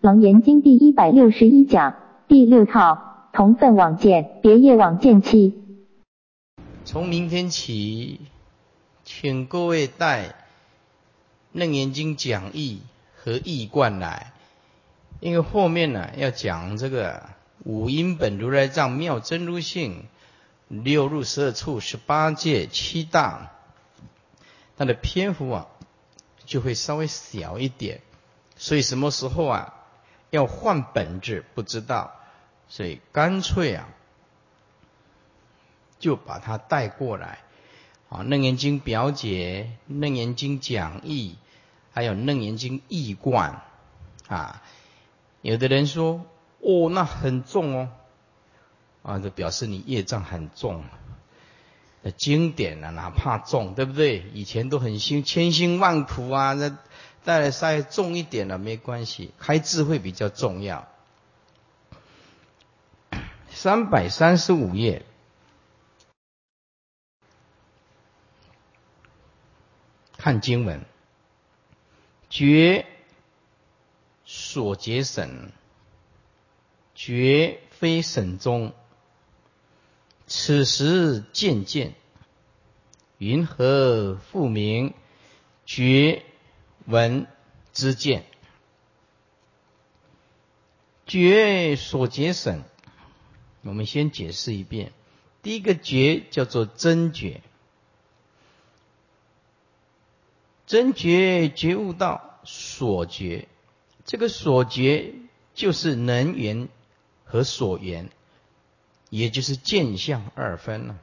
楞严经第一百六十一讲第六套同分往见别业往见期。从明天起，请各位带《楞严经》讲义和义观来，因为后面呢要讲这个五音本如来藏妙真如性六入十二处十八界七大，它的篇幅啊就会稍微小一点，所以什么时候啊要换本质不知道，所以干脆啊。就把它带过来，啊，《楞严经》表解，《楞严经》讲义，还有《楞严经》义观，啊，有的人说，哦，那很重哦，啊，就表示你业障很重。那经典啊，哪怕重，对不对？以前都很辛，千辛万苦啊，那带来稍微重一点了没关系，开智慧比较重要。三百三十五页。看经文，觉所结审，觉非审中。此时渐渐，云何复明觉闻知见？觉所结省，我们先解释一遍。第一个觉叫做真觉。真觉觉悟到所觉，这个所觉就是能缘和所缘，也就是见相二分了。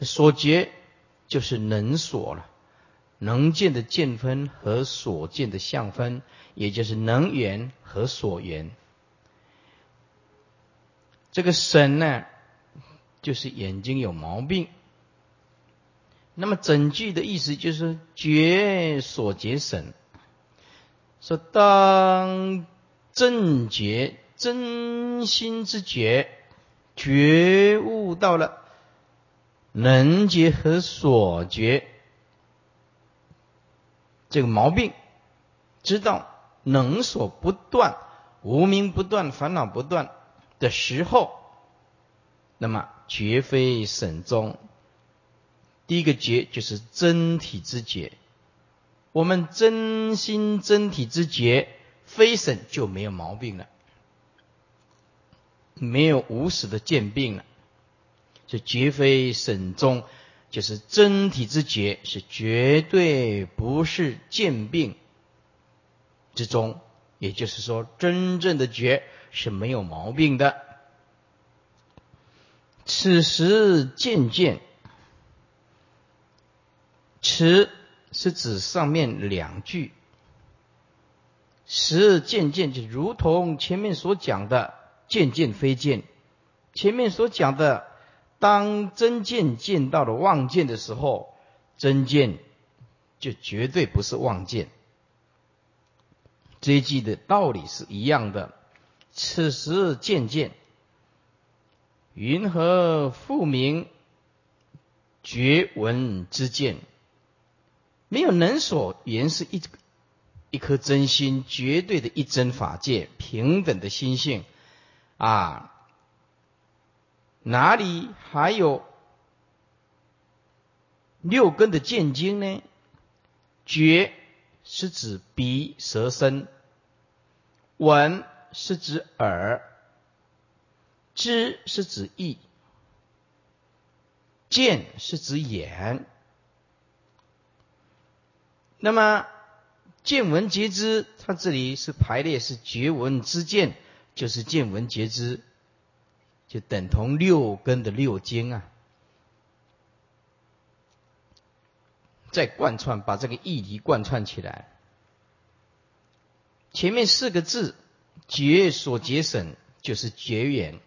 所觉就是能所了，能见的见分和所见的相分，也就是能缘和所缘。这个神呢，就是眼睛有毛病。那么整句的意思就是觉所觉神，说当正觉真心之觉，觉悟到了能觉和所觉这个毛病，知道能所不断、无名不断、烦恼不断的时候，那么绝非省中。第一个觉就是真体之觉，我们真心真体之觉，非省就没有毛病了，没有无始的见病了，就绝非省中，就是真体之觉是绝对不是见病之中，也就是说，真正的觉是没有毛病的。此时渐渐。此是指上面两句，时渐渐就如同前面所讲的渐渐非渐，前面所讲的当真见见到了妄见的时候，真见就绝对不是妄见，这一句的道理是一样的。此时渐渐，云何复明觉闻之见？没有能所言是一一颗真心，绝对的一真法界，平等的心性啊！哪里还有六根的见经呢？觉是指鼻舌身，闻是指耳，知是指意，见是指眼。那么见闻觉知，它这里是排列是觉闻之见，就是见闻觉知，就等同六根的六经啊。再贯穿，把这个议题贯穿起来。前面四个字“觉所觉省”，就是觉缘，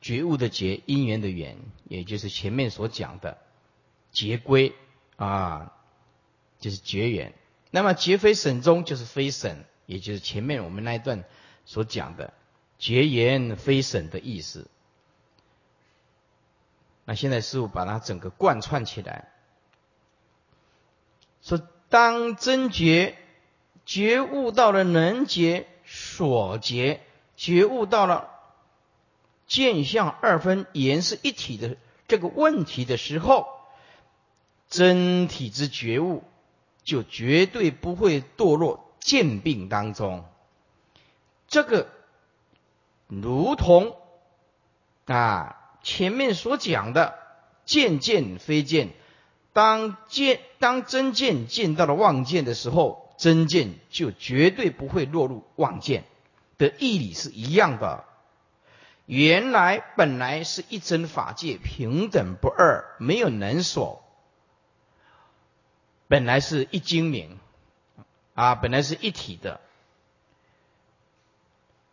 觉悟的觉，因缘的缘，也就是前面所讲的结归啊。就是绝缘，那么绝非省中，就是非省，也就是前面我们那一段所讲的绝缘非审的意思。那现在师傅把它整个贯穿起来，说当真觉觉悟到了能觉、所觉，觉悟到了见相二分、言是一体的这个问题的时候，真体之觉悟就绝对不会堕落见病当中。这个如同啊前面所讲的见见非见，当见当真见见到了妄见的时候。真见就绝对不会落入妄见的义理是一样的。原来本来是一真法界，平等不二，没有能所。本来是一精明啊，本来是一体的。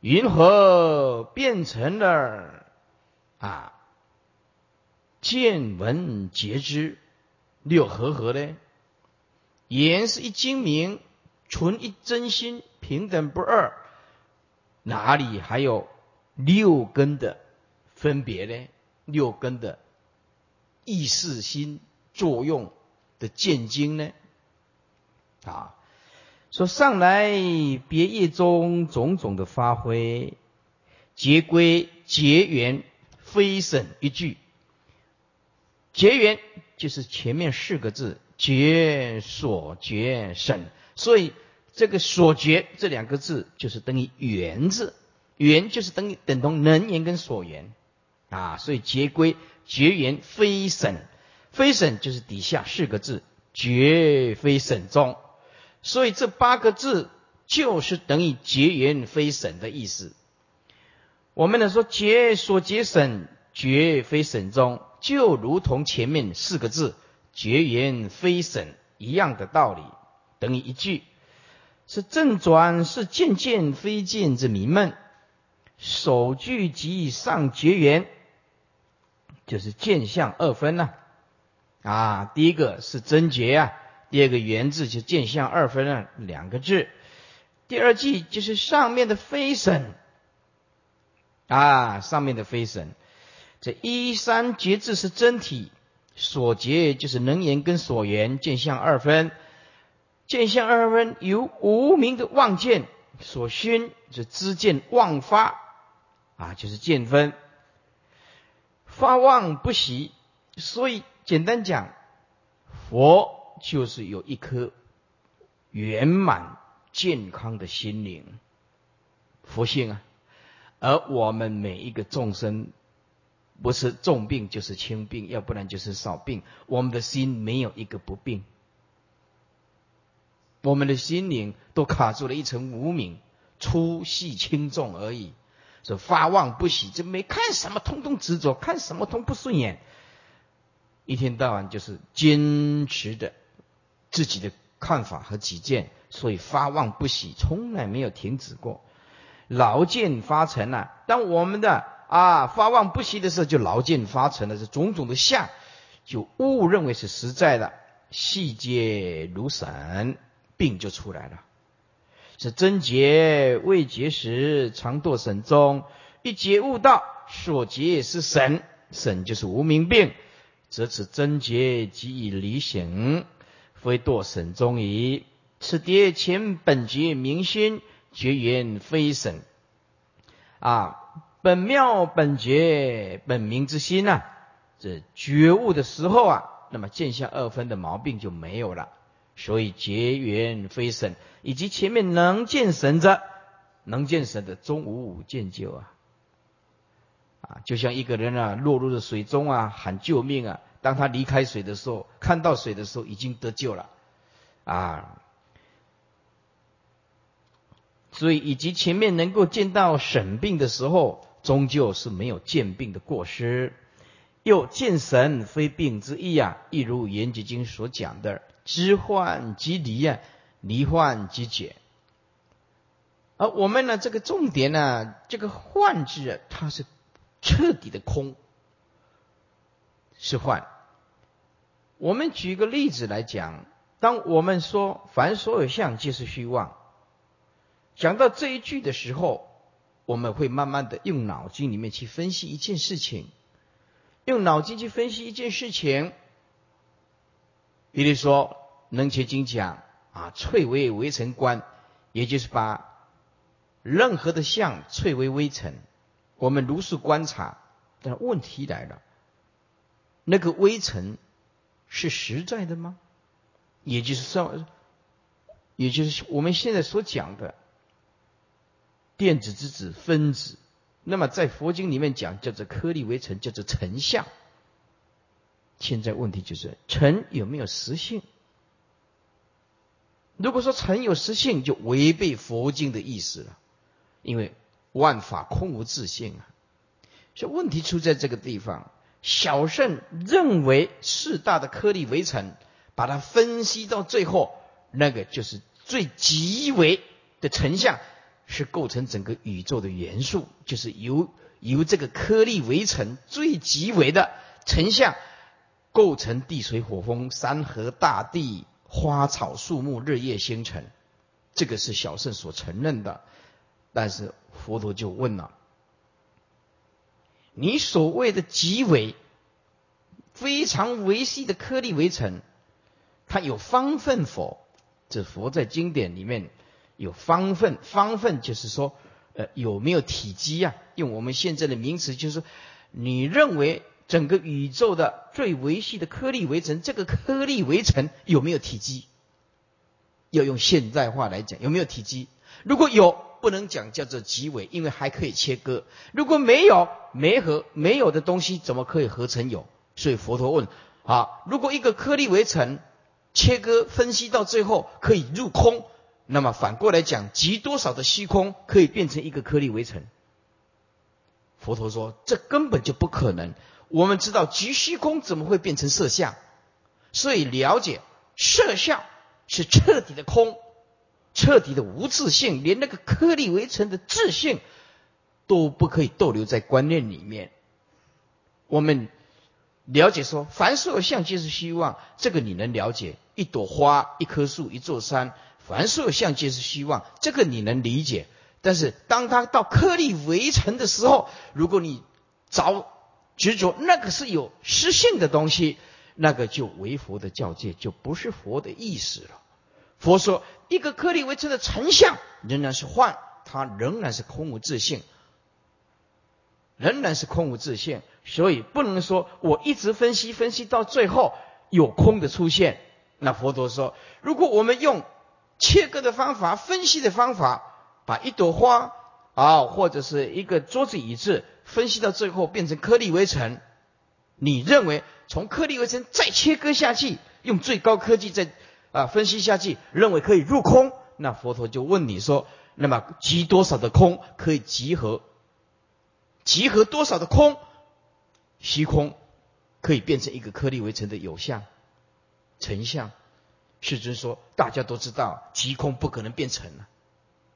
云何变成了啊？见闻皆知六合合呢？言是一精明。纯一真心，平等不二，哪里还有六根的分别呢？六根的意识心作用的见经呢？啊，说上来别业中种种的发挥，结归结缘非省一句。结缘就是前面四个字：结所结省，所以。这个所觉这两个字就是等于缘字，缘就是等于等同能言跟所缘啊，所以结归绝缘非省，非省就是底下四个字绝非省中，所以这八个字就是等于结缘非省的意思。我们呢说结所结省绝非省中，就如同前面四个字结缘非省一样的道理，等于一句。是正转，是渐渐非渐之迷闷。首句即上结缘，就是见相二分呐。啊，第一个是真结啊，第二个缘字就见相二分啊，两个字。第二句就是上面的非神啊，上面的非神。这一三结字是真体，所结就是能言跟所言，见相二分。见相二分由无名的妄见所熏，是知见妄发啊，就是见分发妄不习。所以简单讲，佛就是有一颗圆满健康的心灵，佛性啊。而我们每一个众生，不是重病就是轻病，要不然就是少病，我们的心没有一个不病。我们的心灵都卡住了一层无名，粗细轻重而已，说发旺不喜，就没看什么通通执着，看什么通不顺眼，一天到晚就是坚持的自己的看法和己见，所以发妄不喜，从来没有停止过，劳见发成了。当我们的啊发妄不喜的时候，就劳见发成了，是种种的相，就误认为是实在的，细节如神。病就出来了，是真结未结时常堕神中，一结悟道，所结也是神，神就是无名病，则此真结即以离醒，非堕神中矣。此蝶前本觉明心，觉缘非神啊，本妙本觉本明之心呐，这觉悟的时候啊，那么见相二分的毛病就没有了。所以结缘非神，以及前面能见神者，能见神的终无见救啊！啊，就像一个人啊，落入了水中啊，喊救命啊！当他离开水的时候，看到水的时候，已经得救了啊！所以以及前面能够见到神病的时候，终究是没有见病的过失。又见神非病之意啊，亦如《严结经》所讲的。知患即离啊，离患即解。而我们呢，这个重点呢，这个患字啊，它是彻底的空，是患。我们举个例子来讲，当我们说凡所有相皆是虚妄，讲到这一句的时候，我们会慢慢的用脑筋里面去分析一件事情，用脑筋去分析一件事情。比如说，能切经讲啊，翠微微尘观，也就是把任何的相翠微微尘。我们如是观察，但问题来了，那个微尘是实在的吗？也就是说，也就是我们现在所讲的电子之子、分子。那么在佛经里面讲叫做颗粒为尘，叫做尘相。现在问题就是尘有没有实性？如果说尘有实性，就违背佛经的意思了，因为万法空无自性啊。所以问题出在这个地方。小圣认为四大的颗粒为尘，把它分析到最后，那个就是最极为的成像。是构成整个宇宙的元素，就是由由这个颗粒为尘最极为的成像，构成地水火风山河大地花草树木日夜星辰，这个是小圣所承认的。但是佛陀就问了：你所谓的极为非常维细的颗粒为尘，它有方分否？这佛在经典里面。有方分，方分就是说，呃，有没有体积啊？用我们现在的名词，就是你认为整个宇宙的最维系的颗粒围层，这个颗粒围层有没有体积？要用现代化来讲，有没有体积？如果有，不能讲叫做极尾，因为还可以切割；如果没有，没合没有的东西，怎么可以合成有？所以佛陀问：啊，如果一个颗粒围层切割分析到最后可以入空？那么反过来讲，集多少的虚空可以变成一个颗粒微尘？佛陀说，这根本就不可能。我们知道，集虚空怎么会变成色相？所以了解色相是彻底的空，彻底的无自信，连那个颗粒微尘的自信都不可以逗留在观念里面。我们了解说，凡所有相皆是虚妄，这个你能了解？一朵花，一棵树，一座山。凡所有相皆是虚妄，这个你能理解。但是当它到颗粒围成的时候，如果你着执着那个是有失性的东西，那个就为佛的教界，就不是佛的意思了。佛说，一个颗粒围成的成像仍然是幻，它仍然是空无自性，仍然是空无自性。所以不能说我一直分析分析到最后有空的出现。那佛陀说，如果我们用切割的方法，分析的方法，把一朵花啊，或者是一个桌子椅子，分析到最后变成颗粒微尘。你认为从颗粒微尘再切割下去，用最高科技再啊分析下去，认为可以入空？那佛陀就问你说：那么集多少的空可以集合？集合多少的空？虚空可以变成一个颗粒为尘的有相、成像？世尊说：“大家都知道，即空不可能变成了，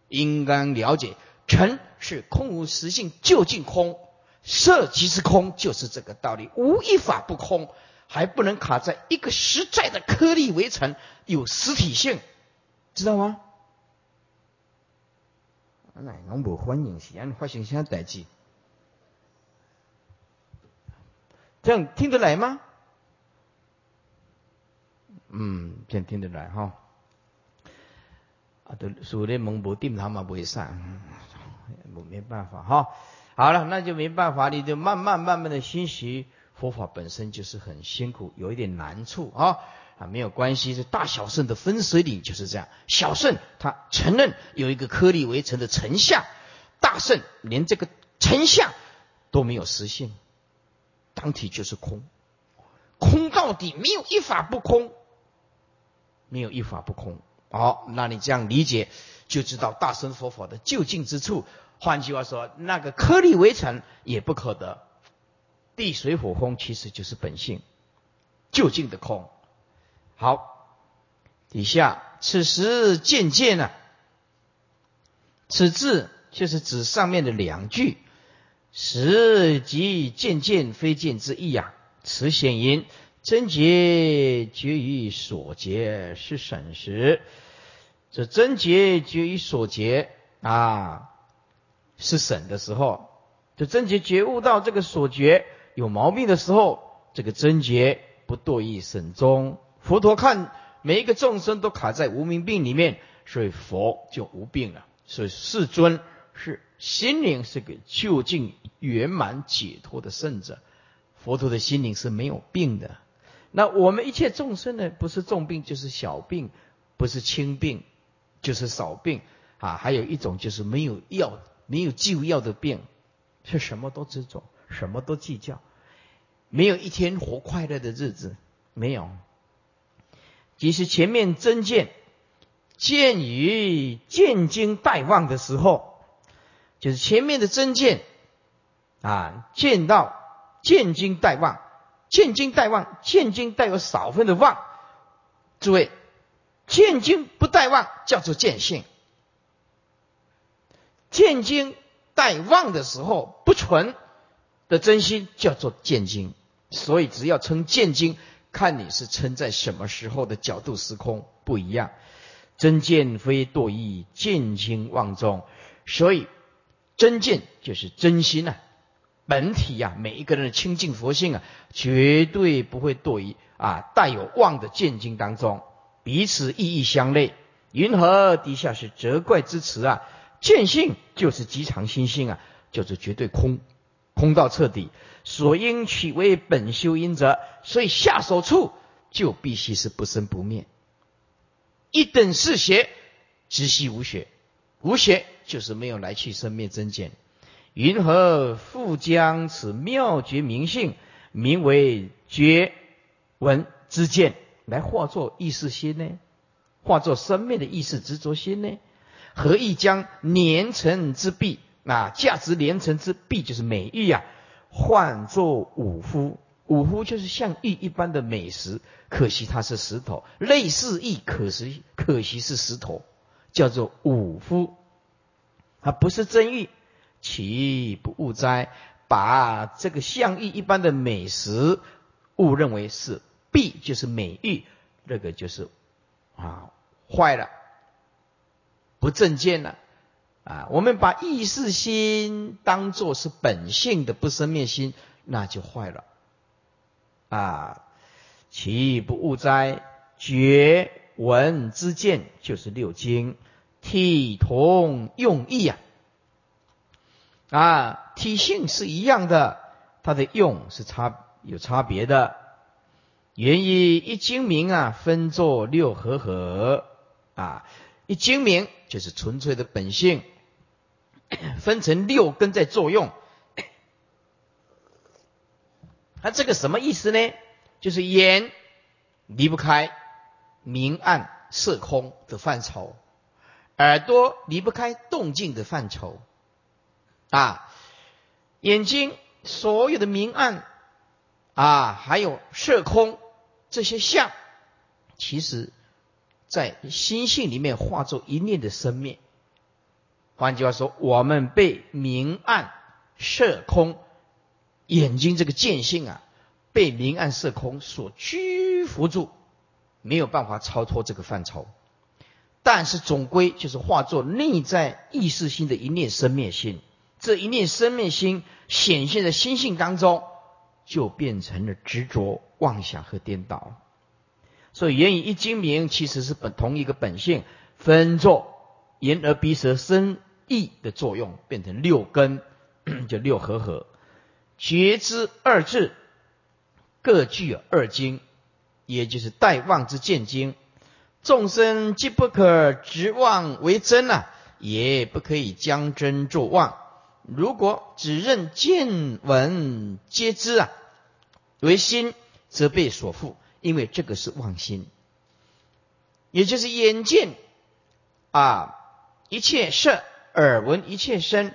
应当了解，成是空无实性，究竟空，色即是空，就是这个道理。无一法不空，还不能卡在一个实在的颗粒围成，有实体性，知道吗？”那侬无欢迎是安发生啥代志？这样听得来吗？嗯，先听得来哈。啊，都属于蒙古定他嘛不会散，我没办法哈。好了，那就没办法，你就慢慢慢慢的学习佛法本身就是很辛苦，有一点难处啊啊，没有关系，是大小圣的分水岭就是这样。小圣他承认有一个颗粒围成的成像，大圣连这个成像都没有实现，当体就是空，空到底没有一法不空。没有一法不空。好，那你这样理解，就知道大乘佛法的究竟之处。换句话说，那个颗粒为尘也不可得，地水火风其实就是本性，究竟的空。好，底下此时渐渐呢，此字就是指上面的两句，时即渐渐非渐之意啊。此显言。贞洁决于所结是审时，这贞洁决于所结啊，是审的时候。这贞洁觉悟到这个所觉有毛病的时候，这个贞洁不堕于审中。佛陀看每一个众生都卡在无名病里面，所以佛就无病了。所以世尊是心灵是个究竟圆满解脱的圣者，佛陀的心灵是没有病的。那我们一切众生呢，不是重病就是小病，不是轻病就是少病啊，还有一种就是没有药、没有救药的病，是什么都执着，什么都计较，没有一天活快乐的日子，没有。即使前面真见，见于见经待望的时候，就是前面的真见啊，见到见经待望，见经待望，见经带有少分的望。诸位，见经不待望叫做见性，见经待望的时候不纯的真心叫做见经，所以只要称见经。看你是称在什么时候的角度时空不一样，真见非堕意，见经望中，所以真见就是真心啊，本体呀，每一个人的清净佛性啊，绝对不会堕于啊带有妄的见经当中，彼此意义相类。云何底下是责怪之词啊？见性就是极常心性啊，就是绝对空，空到彻底。所应取为本修因者，所以下手处就必须是不生不灭。一等是邪，直系无学，无邪就是没有来去生灭真见。云何复将此妙绝明性，名为觉闻之见，来化作意识心呢？化作生命的意识执着心呢？何以将年成之弊那？价值连城之璧就是美玉呀。换作五夫，五夫就是像玉一般的美食，可惜它是石头，类似玉，可惜可惜是石头，叫做五夫，它不是真玉，其不误哉？把这个像玉一般的美食误认为是璧，就是美玉，那个就是啊坏了，不正见了。啊，我们把意识心当作是本性的不生灭心，那就坏了。啊，其不误哉？觉闻之见就是六经，体同用意啊。啊，体性是一样的，它的用是差有差别的。原以一精明啊，分作六合合啊，一精明就是纯粹的本性。分成六根在作用，那这个什么意思呢？就是眼离不开明暗色空的范畴，耳朵离不开动静的范畴，啊，眼睛所有的明暗啊，还有色空这些相，其实在心性里面化作一念的生灭。换句话说，我们被明暗色空眼睛这个见性啊，被明暗色空所拘服住，没有办法超脱这个范畴。但是总归就是化作内在意识心的一念生灭心，这一念生灭心显现在心性当中，就变成了执着、妄想和颠倒。所以，言语一精明，其实是本同一个本性，分作眼、耳、鼻、舌、身。意的作用变成六根，就六合合。觉知二字各具二经，也就是待望之见经。众生既不可执妄为真啊，也不可以将真作妄。如果只认见闻皆知啊为心，则被所缚，因为这个是妄心，也就是眼见啊一切色。耳闻一切声，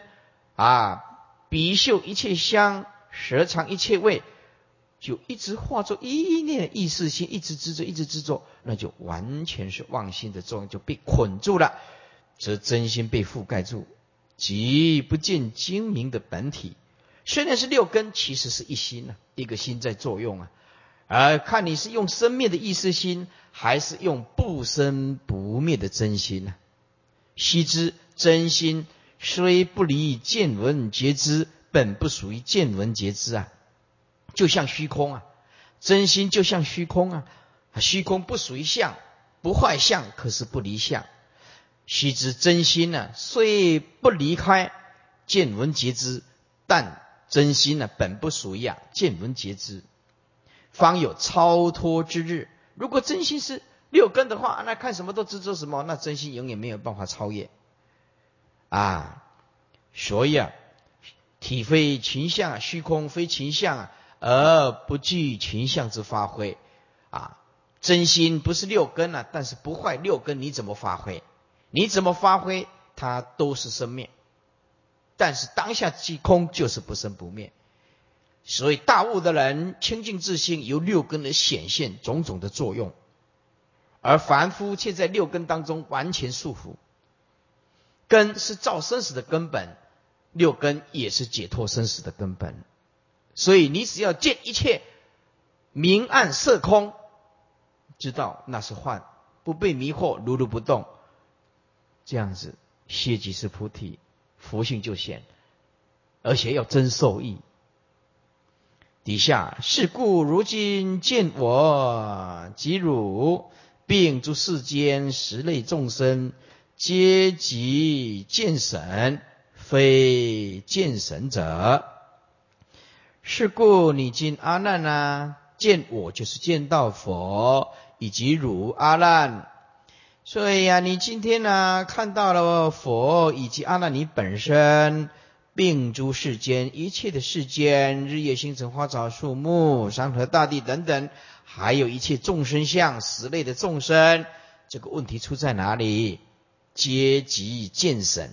啊，鼻嗅一切香，舌尝一切味，就一直化作一念意识心，一直执着，一直执着，那就完全是妄心的作用，就被捆住了，则真心被覆盖住，即不见精明的本体。虽然是六根，其实是一心啊，一个心在作用啊，而看你是用生灭的意识心，还是用不生不灭的真心呢？须知。真心虽不离见闻觉知，本不属于见闻觉知啊，就像虚空啊，真心就像虚空啊，虚空不属于相，不坏相，可是不离相。须知真心呢，虽不离开见闻觉知，但真心呢，本不属于啊见闻觉知，方有超脱之日。如果真心是六根的话，那看什么都执着什么，那真心永远没有办法超越。啊。所以啊，体非情相，虚空非情相，而不具情相之发挥啊。真心不是六根啊，但是不坏六根，你怎么发挥？你怎么发挥，它都是生灭。但是当下即空，就是不生不灭。所以大悟的人清净自信，由六根的显现种种的作用。而凡夫却在六根当中完全束缚，根是造生死的根本，六根也是解脱生死的根本。所以你只要见一切明暗色空，知道那是幻，不被迷惑，如如不动，这样子，歇即是菩提，佛性就现，而且要真受益。底下是故如今见我即汝。并诸世间十类众生，皆即见神，非见神者。是故你今阿难啊，见我就是见到佛，以及汝阿难。所以呀，你今天呢，看到了佛以及阿难你本身，并诸世间一切的世间，日夜星辰花草树木山河大地等等。还有一切众生相，十类的众生，这个问题出在哪里？阶级见神，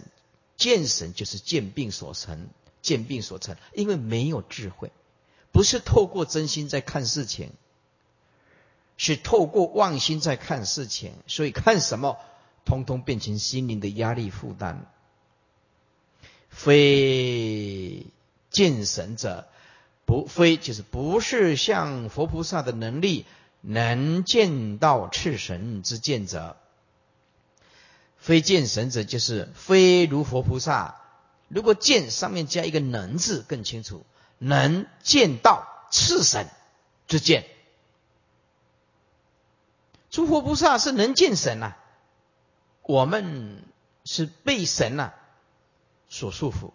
见神就是见病所成，见病所成，因为没有智慧，不是透过真心在看事情，是透过妄心在看事情，所以看什么，通通变成心灵的压力负担。非见神者。不非就是不是像佛菩萨的能力能见到赤神之见者，非见神者就是非如佛菩萨。如果见上面加一个能字更清楚，能见到赤神之见。诸佛菩萨是能见神呐，我们是被神呐所束缚。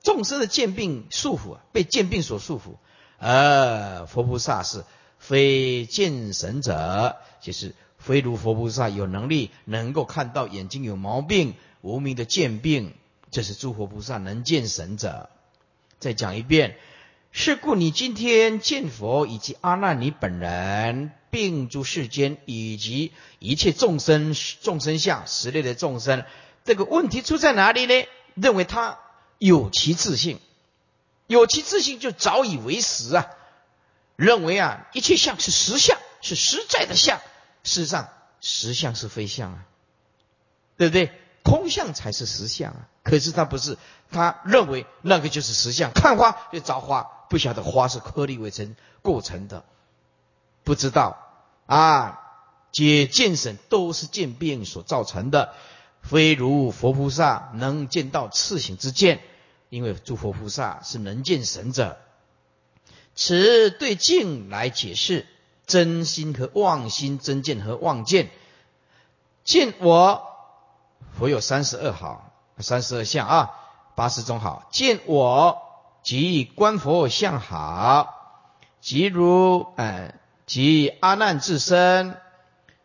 众生的见病束缚啊，被见病所束缚。而佛菩萨是非见神者，就是非如佛菩萨有能力能够看到眼睛有毛病，无名的见病，这是诸佛菩萨能见神者。再讲一遍，是故你今天见佛以及阿难你本人，并诸世间以及一切众生众生相十类的众生，这个问题出在哪里呢？认为他。有其自信，有其自信就早已为实啊！认为啊，一切相是实相，是实在的相。事实上，实相是非相啊，对不对？空相才是实相啊！可是他不是，他认为那个就是实相。看花就找花，不晓得花是颗粒为成构成的，不知道啊。皆见神都是见病所造成的，非如佛菩萨能见到次行之见。因为诸佛菩萨是能见神者，此对境来解释真心和妄心，真见和妄见。见我佛有三十二好，三十二相啊，八十种好。见我即观佛相好，即如哎，即阿难自身。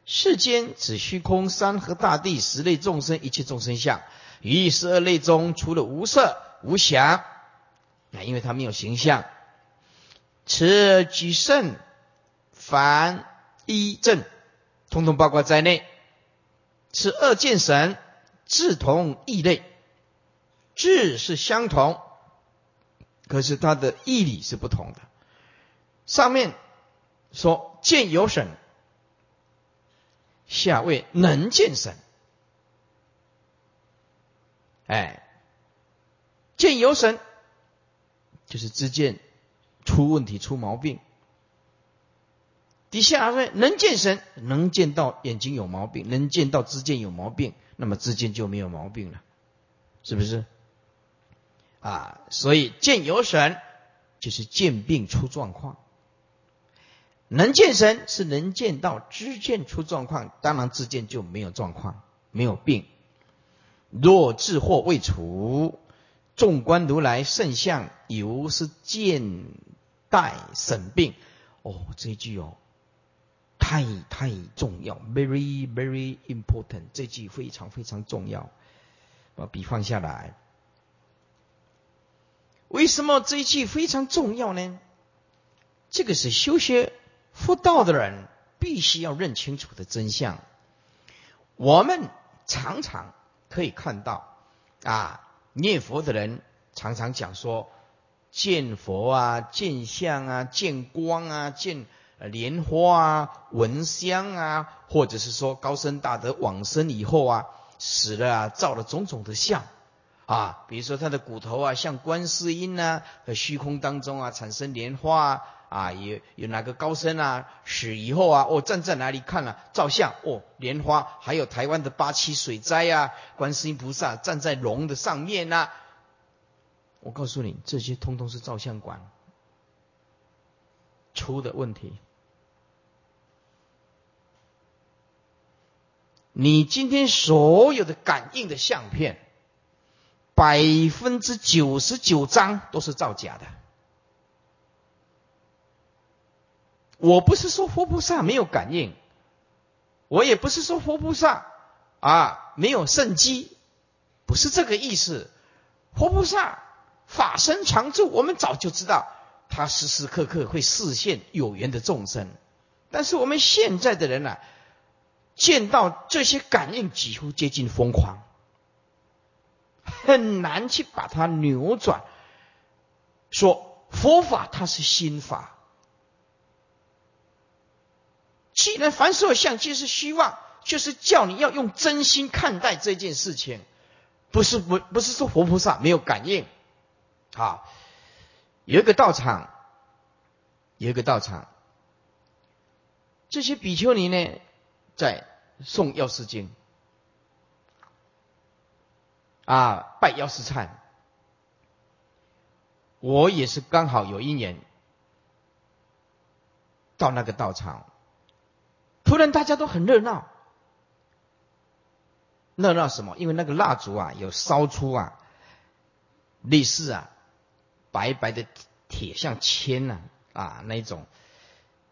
世间只虚空、山河大地、十类众生、一切众生相。于十二类中，除了无色。无想，啊因为他没有形象。此举胜凡一正，通通包括在内。此二见神，志同异类，志是相同，可是它的义理是不同的。上面说见有神，下位能见神，哎。见有神，就是知见出问题、出毛病。底下说能见神，能见到眼睛有毛病，能见到知见有毛病，那么知见就没有毛病了，是不是？啊，所以见有神就是见病出状况，能见神是能见到知见出状况，当然知见就没有状况，没有病。若智惑未除，纵观如来圣相，犹是见待审病。哦，这一句哦，太太重要，very very important。这句非常非常重要，把笔放下来。为什么这一句非常重要呢？这个是修学佛道的人必须要认清楚的真相。我们常常可以看到，啊，念佛的人常常讲说，见佛啊，见相啊，见光啊，见莲花啊，闻香啊，或者是说高僧大德往生以后啊，死了啊，造了种种的相。啊，比如说他的骨头啊，像观世音呐，和虚空当中啊，产生莲花啊，啊，有有哪个高僧啊，死以后啊，哦，站在哪里看了照相，哦，莲花，还有台湾的八七水灾啊，观世音菩萨站在龙的上面呐，我告诉你，这些通通是照相馆出的问题。你今天所有的感应的相片。百分之九十九张都是造假的。我不是说佛菩萨没有感应，我也不是说佛菩萨啊没有圣机，不是这个意思。佛菩萨法身常住，我们早就知道，他时时刻刻会视现有缘的众生。但是我们现在的人呢，见到这些感应，几乎接近疯狂。很难去把它扭转，说佛法它是心法。既然凡所有相皆是虚妄，就是叫你要用真心看待这件事情，不是不不是说佛菩萨没有感应。啊，有一个道场，有一个道场，这些比丘尼呢，在诵药师经。啊，拜药师忏。我也是刚好有一年到那个道场，突然大家都很热闹，热闹什么？因为那个蜡烛啊，有烧出啊，类似啊，白白的铁像铅呐啊那种，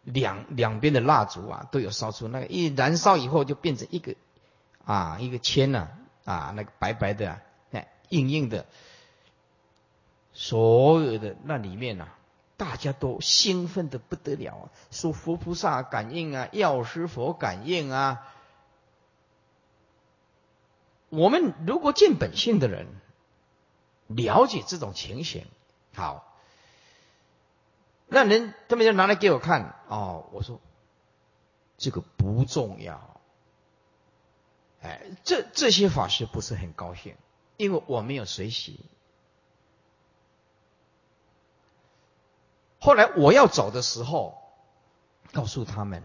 两两边的蜡烛啊都有烧出，那个一燃烧以后就变成一个啊一个铅呐。啊，那个白白的，哎，硬硬的，所有的那里面呐，大家都兴奋的不得了啊，说佛菩萨感应啊，药师佛感应啊。我们如果见本性的人，了解这种情形，好，那人他们就拿来给我看，哦，我说这个不重要。哎，这这些法师不是很高兴，因为我没有随喜。后来我要走的时候，告诉他们，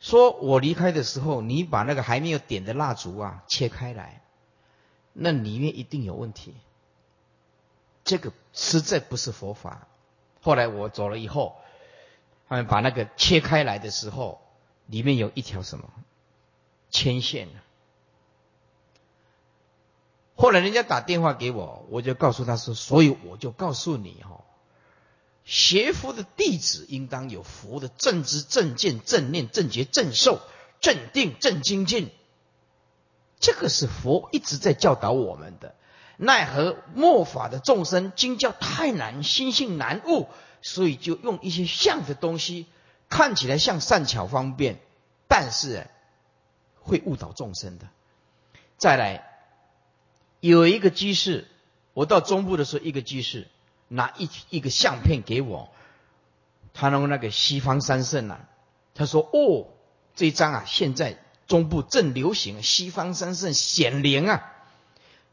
说我离开的时候，你把那个还没有点的蜡烛啊切开来，那里面一定有问题。这个实在不是佛法。后来我走了以后，他们把那个切开来的时候，里面有一条什么？牵线了。后来人家打电话给我，我就告诉他说：“所以我就告诉你哈，学佛的弟子应当有佛的正知、正见、正念、正觉、正受、正定、正精进。这个是佛一直在教导我们的。奈何末法的众生经教太难，心性难悟，所以就用一些像的东西，看起来像善巧方便，但是。”会误导众生的。再来，有一个居士，我到中部的时候，一个居士拿一一个相片给我，他用那个西方三圣啊，他说：“哦，这张啊，现在中部正流行西方三圣显灵啊，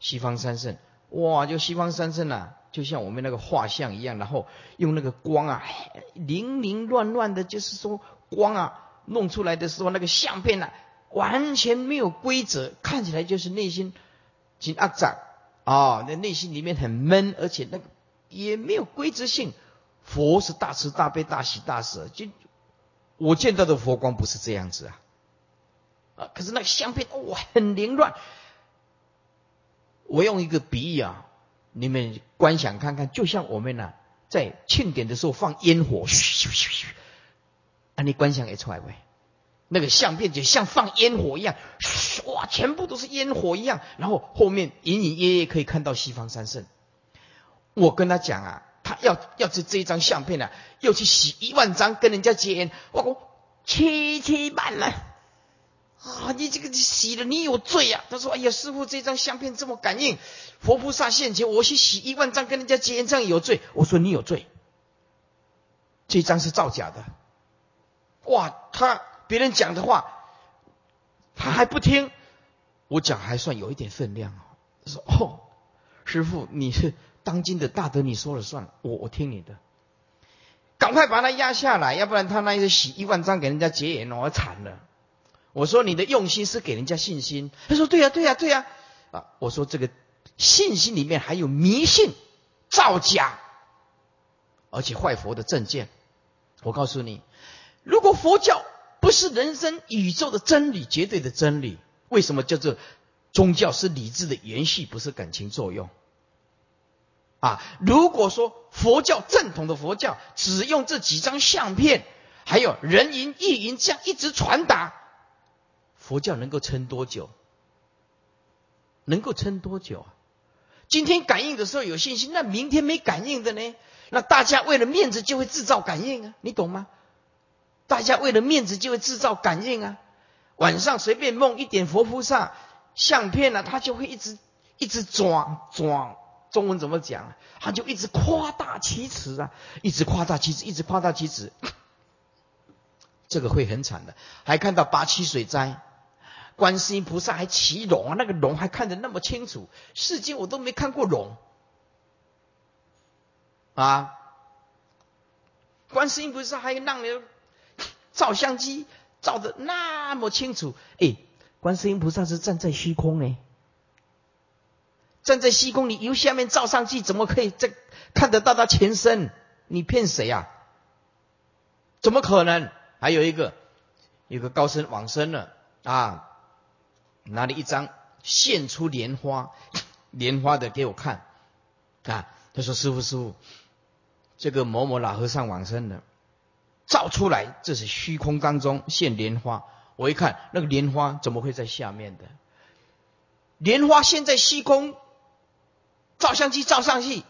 西方三圣，哇，就西方三圣啊，就像我们那个画像一样，然后用那个光啊，零零乱乱的，就是说光啊弄出来的时候，那个相片啊。”完全没有规则，看起来就是内心紧压胀啊，那内心里面很闷，而且那个也没有规则性。佛是大慈大悲大喜大舍，就我见到的佛光不是这样子啊，啊，可是那个相片哇很凌乱。我用一个比喻啊，你们观想看看，就像我们呢在庆典的时候放烟火，嘘嘘嘘，啊，你观想也出来没？那个相片就像放烟火一样，哇，全部都是烟火一样，然后后面隐隐约约可以看到西方三圣。我跟他讲啊，他要要这这一张相片啊，要去洗一万张跟人家结缘，我七七万了！啊你这个洗了你有罪呀！他说：哎呀，师傅这张相片这么感应，佛菩萨现前，我去洗一万张跟人家结缘，这样有罪。我说你有罪，这张是造假的。哇，他。别人讲的话，他还不听。我讲还算有一点分量哦。说哦，师傅你是当今的大德，你说了算，我我听你的。赶快把他压下来，要不然他那一洗一万张给人家结缘，我惨了。我说你的用心是给人家信心。他说对呀对呀对呀。啊，我说这个信心里面还有迷信、造假，而且坏佛的证件。我告诉你，如果佛教。不是人生宇宙的真理，绝对的真理。为什么叫做宗教是理智的延续，不是感情作用？啊，如果说佛教正统的佛教只用这几张相片，还有人云亦云这样一直传达，佛教能够撑多久？能够撑多久啊？今天感应的时候有信心，那明天没感应的呢？那大家为了面子就会制造感应啊？你懂吗？大家为了面子就会制造感应啊！晚上随便梦一点佛菩萨相片呢，他就会一直一直转转。中文怎么讲？他就一直夸大其词啊，一直夸大其词，一直夸大其词。这个会很惨的。还看到八七水灾，观世音菩萨还骑龙啊，那个龙还看得那么清楚，世间我都没看过龙啊！观世音菩萨还让你。照相机照的那么清楚，哎，观世音菩萨是站在虚空呢，站在虚空，你由下面照上去，怎么可以这看得到他全身？你骗谁呀？怎么可能？还有一个，有个高僧往生了啊，拿了一张现出莲花，莲花的给我看啊，他说：“师傅，师傅，这个某某老和尚往生了。”照出来，这是虚空当中现莲花。我一看，那个莲花怎么会在下面的？莲花现在虚空，照相机照上去，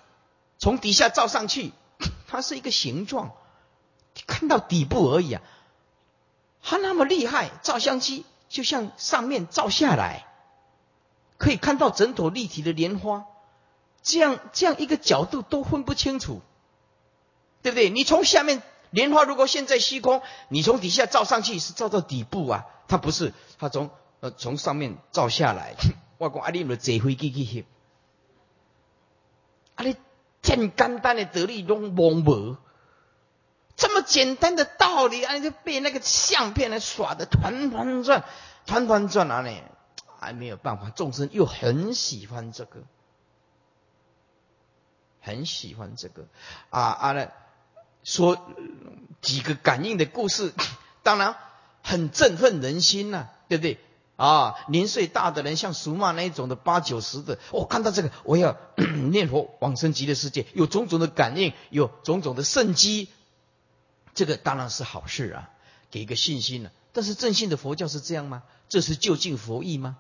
从底下照上去，它是一个形状，看到底部而已啊。它那么厉害，照相机就像上面照下来，可以看到整朵立体的莲花，这样这样一个角度都分不清楚，对不对？你从下面。莲花如果现在虚空，你从底下照上去是照到底部啊，它不是，它从呃从上面照下来。我讲阿你们坐飞机去翕，阿你简简单的道理拢忘无，这么简单的道理，啊，就被那个相片来耍的团团转，团团转啊你，还没有办法，众生又很喜欢这个，很喜欢这个啊啊呢。说几个感应的故事，当然很振奋人心呐，对不对？啊，年岁大的人，像俗骂那一种的八九十的，我看到这个，我要 念佛往生极乐世界，有种种的感应，有种种的圣机，这个当然是好事啊，给一个信心了。但是正信的佛教是这样吗？这是就近佛意吗？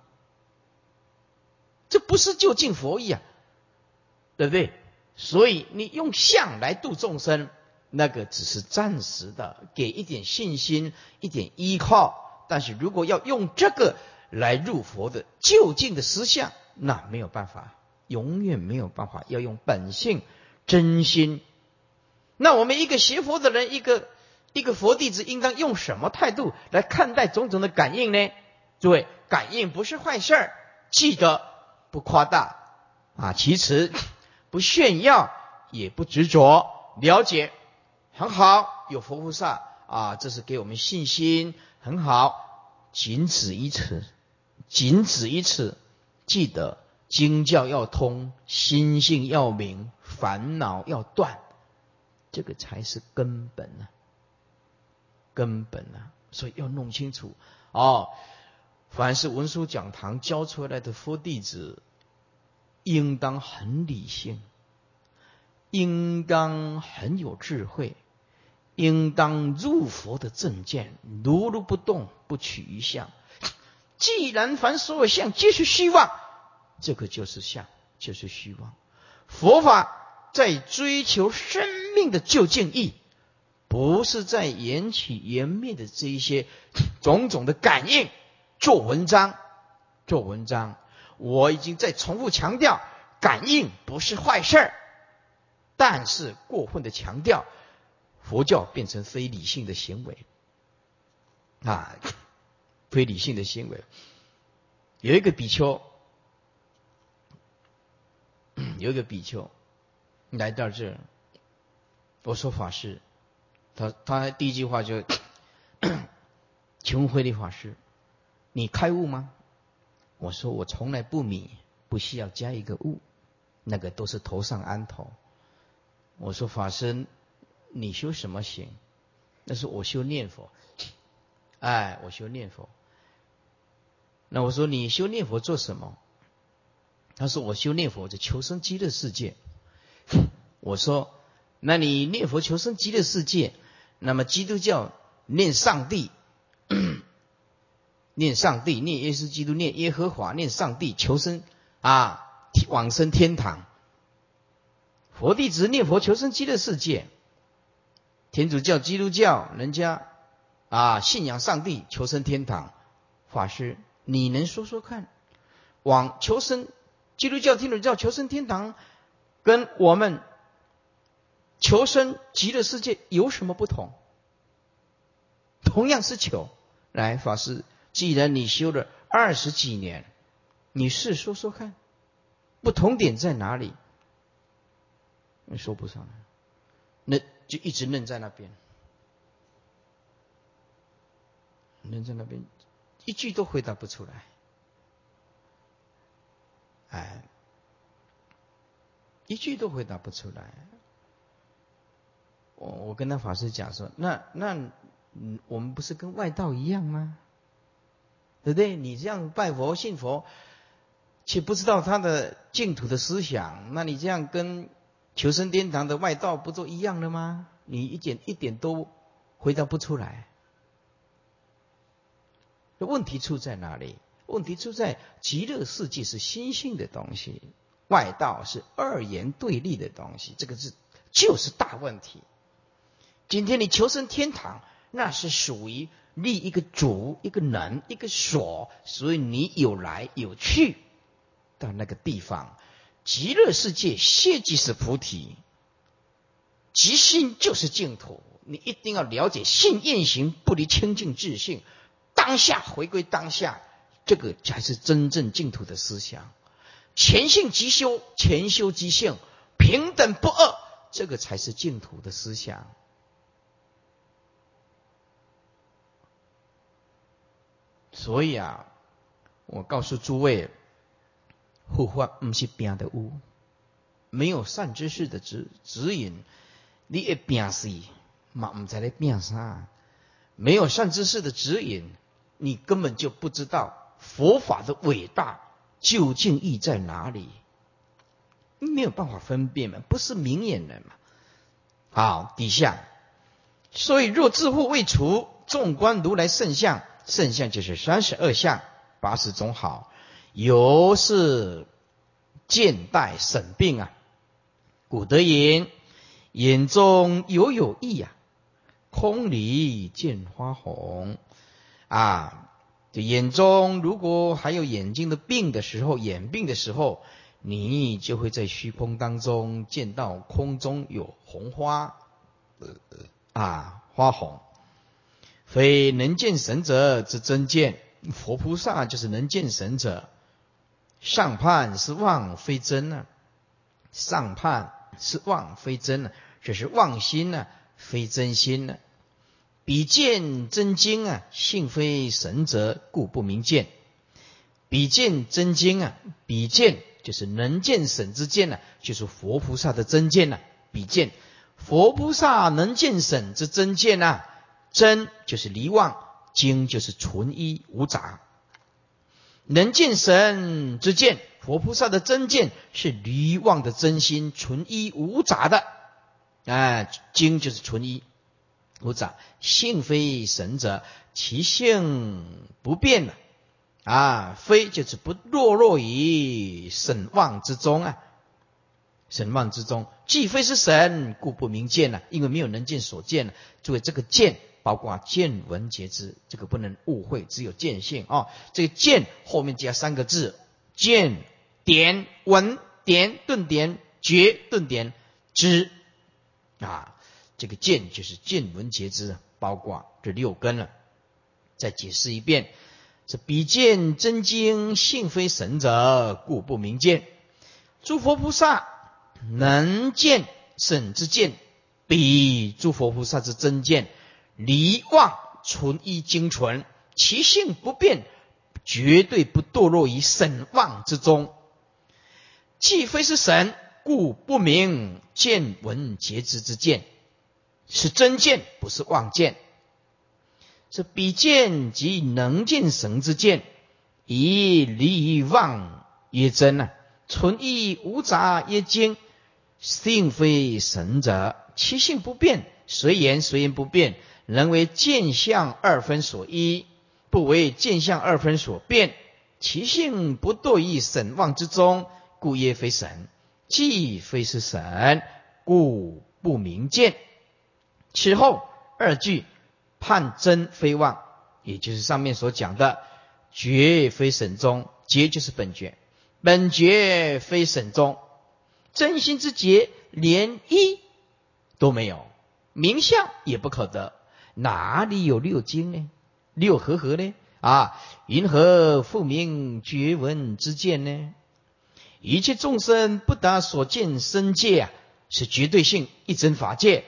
这不是就近佛意啊，对不对？所以你用相来度众生。那个只是暂时的，给一点信心，一点依靠。但是如果要用这个来入佛的就近的实相，那没有办法，永远没有办法。要用本性、真心。那我们一个学佛的人，一个一个佛弟子，应当用什么态度来看待种种的感应呢？诸位，感应不是坏事儿，记得不夸大啊，其次 不炫耀，也不执着，了解。很好，有佛菩萨啊，这是给我们信心。很好，仅此一此，仅此一此。记得经教要通，心性要明，烦恼要断，这个才是根本啊，根本啊。所以要弄清楚哦。凡是文殊讲堂教出来的佛弟子，应当很理性，应当很有智慧，应当入佛的正见，如如不动，不取一相。既然凡所有相皆是虚妄，这个就是相，就是虚妄。佛法在追求命的究竟义，不是在缘起缘灭的这一些种种的感应。做文章，做文章，我已经在重复强调，感应不是坏事儿，但是过分的强调，佛教变成非理性的行为，啊，非理性的行为。有一个比丘，有一个比丘来到这儿，我说法师，他他第一句话就，请问慧律法师。你开悟吗？我说我从来不迷，不需要加一个悟，那个都是头上安头。我说法师，你修什么行？那是我修念佛。哎，我修念佛。那我说你修念佛做什么？他说我修念佛就求生极乐世界。我说，那你念佛求生极乐世界，那么基督教念上帝。念上帝，念耶稣基督，念耶和华，念上帝，求生啊，往生天堂。佛弟子念佛求生极乐世界。天主教、基督教，人家啊信仰上帝，求生天堂。法师，你能说说看，往求生基督教、天主教求生天堂，跟我们求生极乐世界有什么不同？同样是求，来，法师。既然你修了二十几年，你试说说看，不同点在哪里？你说不上来，那就一直愣在那边，愣在那边，一句都回答不出来。哎，一句都回答不出来。我我跟他法师讲说，那那嗯，我们不是跟外道一样吗？对不对？你这样拜佛信佛，却不知道他的净土的思想，那你这样跟求生天堂的外道不都一样的吗？你一点一点都回答不出来。问题出在哪里？问题出在极乐世界是心性的东西，外道是二元对立的东西，这个是就是大问题。今天你求生天堂，那是属于。立一个主，一个能，一个所，所以你有来有去到那个地方，极乐世界现即是菩提，即心就是净土。你一定要了解，性验行不离清净自性，当下回归当下，这个才是真正净土的思想。前性即修，前修即性，平等不二，这个才是净土的思想。所以啊，我告诉诸位，护法不是病的屋，没有善知识的指指引，你一病死嘛，唔知你病啥？没有善知识的指引，你根本就不知道佛法的伟大究竟意在哪里，没有办法分辨嘛，不是明眼人嘛。好，底下，所以若自护未除，纵观如来圣相。圣相就是三十二相，八十种好，由是见待审病啊。古德言：眼中犹有意啊，空里见花红啊。就眼中如果还有眼睛的病的时候，眼病的时候，你就会在虚空当中见到空中有红花呃啊，花红。非能见神者之真见，佛菩萨就是能见神者。上判是妄非真呢？上判是妄非真呢？这是妄心呢，非真心呢？比见真经啊，性非神者，故不明见。比见真经啊，比见就是能见神之见呢，就是佛菩萨的真见呢。比见佛菩萨能见神之真见呢？真就是离妄，经就是纯一无杂。能见神之见，佛菩萨的真见是离妄的真心，纯一无杂的。哎，经就是纯一无杂，性非神者，其性不变了。啊，非就是不落落于神妄之中啊，神妄之中，既非是神，故不明见了，因为没有能见所见了。诸位，这个见包括见闻觉知，这个不能误会，只有见性啊。这个见后面加三个字：见点闻点顿点觉顿点知啊。这个见就是见闻觉知，包括这六根了。再解释一遍。是比见真经，性非神者，故不明见。诸佛菩萨能见神之见，比诸佛菩萨之真见，离妄存一精纯，其性不变，绝对不堕落于神妄之中。既非是神，故不明见闻觉知之见，是真见，不是妄见。是比见即能见神之见，以离妄曰真啊，存意无杂曰精，性非神者，其性不变，随缘随缘不变，能为见相二分所依，不为见相二分所变，其性不堕于神妄之中，故曰非神。既非是神，故不明见。此后二句。判真非妄，也就是上面所讲的觉非神中，觉就是本觉，本觉非神中，真心之觉连一都没有，名相也不可得，哪里有六经呢？六合合呢？啊，云何复名觉闻之见呢？一切众生不达所见身界啊，是绝对性一真法界。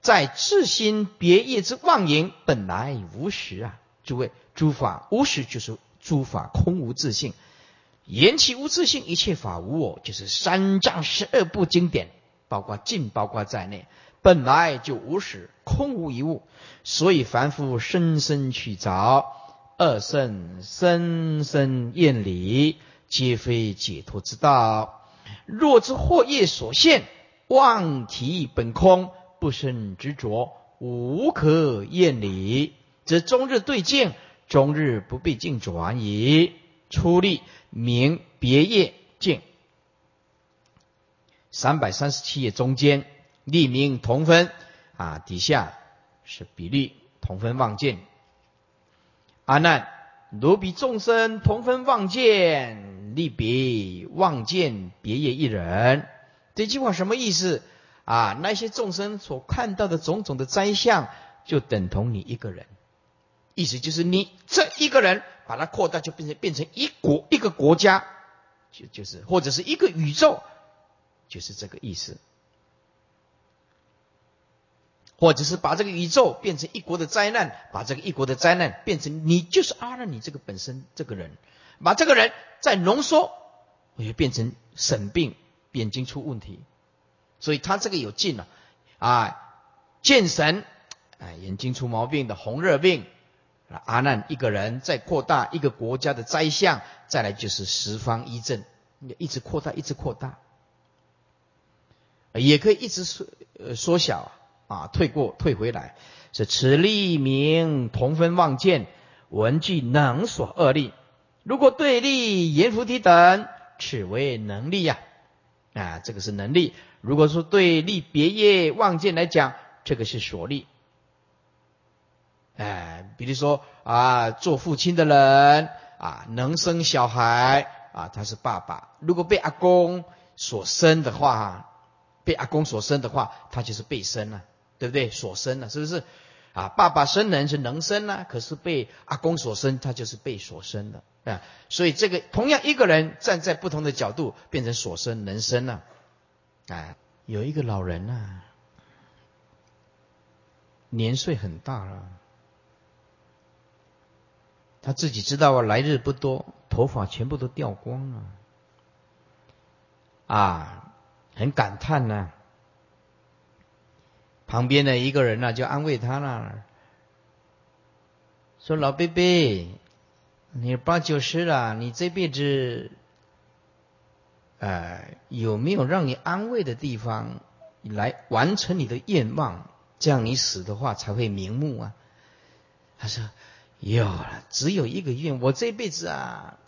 在自心别业之妄言，本来无实啊！诸位，诸法无实就是诸法空无自性，言其无自性，一切法无我，就是三藏十二部经典，包括净包括在内，本来就无始，空无一物。所以凡夫深深去找，二圣深深厌离，皆非解脱之道。若知惑业所现，妄体本空。不生执着，无可厌离，则终日对境，终日不必境转矣。出力名别业境。三百三十七页中间，立名同分啊，底下是比例同分望见。阿难，如彼众生同分望见，立别望见别业一人。这句话什么意思？啊，那些众生所看到的种种的灾相，就等同你一个人。意思就是你这一个人，把它扩大，就变成变成一国一个国家，就就是或者是一个宇宙，就是这个意思。或者是把这个宇宙变成一国的灾难，把这个一国的灾难变成你就是阿难，你这个本身这个人，把这个人再浓缩，我就变成神病，眼睛出问题。所以他这个有劲了，啊，见神，啊，眼睛出毛病的红热病，阿难一个人再扩大一个国家的灾相，再来就是十方一阵，一直扩大，一直扩大，也可以一直缩呃缩小，啊退过退回来，是此利名同分望见，文具能所二利，如果对立阎浮提等，此为能力呀，啊，这个是能力。如果说对立别业望见来讲，这个是所利。哎，比如说啊，做父亲的人啊，能生小孩啊，他是爸爸。如果被阿公所生的话，被阿公所生的话，他就是被生了，对不对？所生了，是不是？啊，爸爸生人是能生啊，可是被阿公所生，他就是被所生的啊。所以这个同样一个人站在不同的角度，变成所生能生了。哎，有一个老人呐，年岁很大了，他自己知道啊，来日不多，头发全部都掉光了，啊，很感叹呢。旁边的一个人呢，就安慰他了，说：“老贝贝，你八九十了，你这辈子，呃，有没有让你安慰的地方，来完成你的愿望？这样你死的话才会瞑目啊。他说有了，只有一个愿，我这辈子啊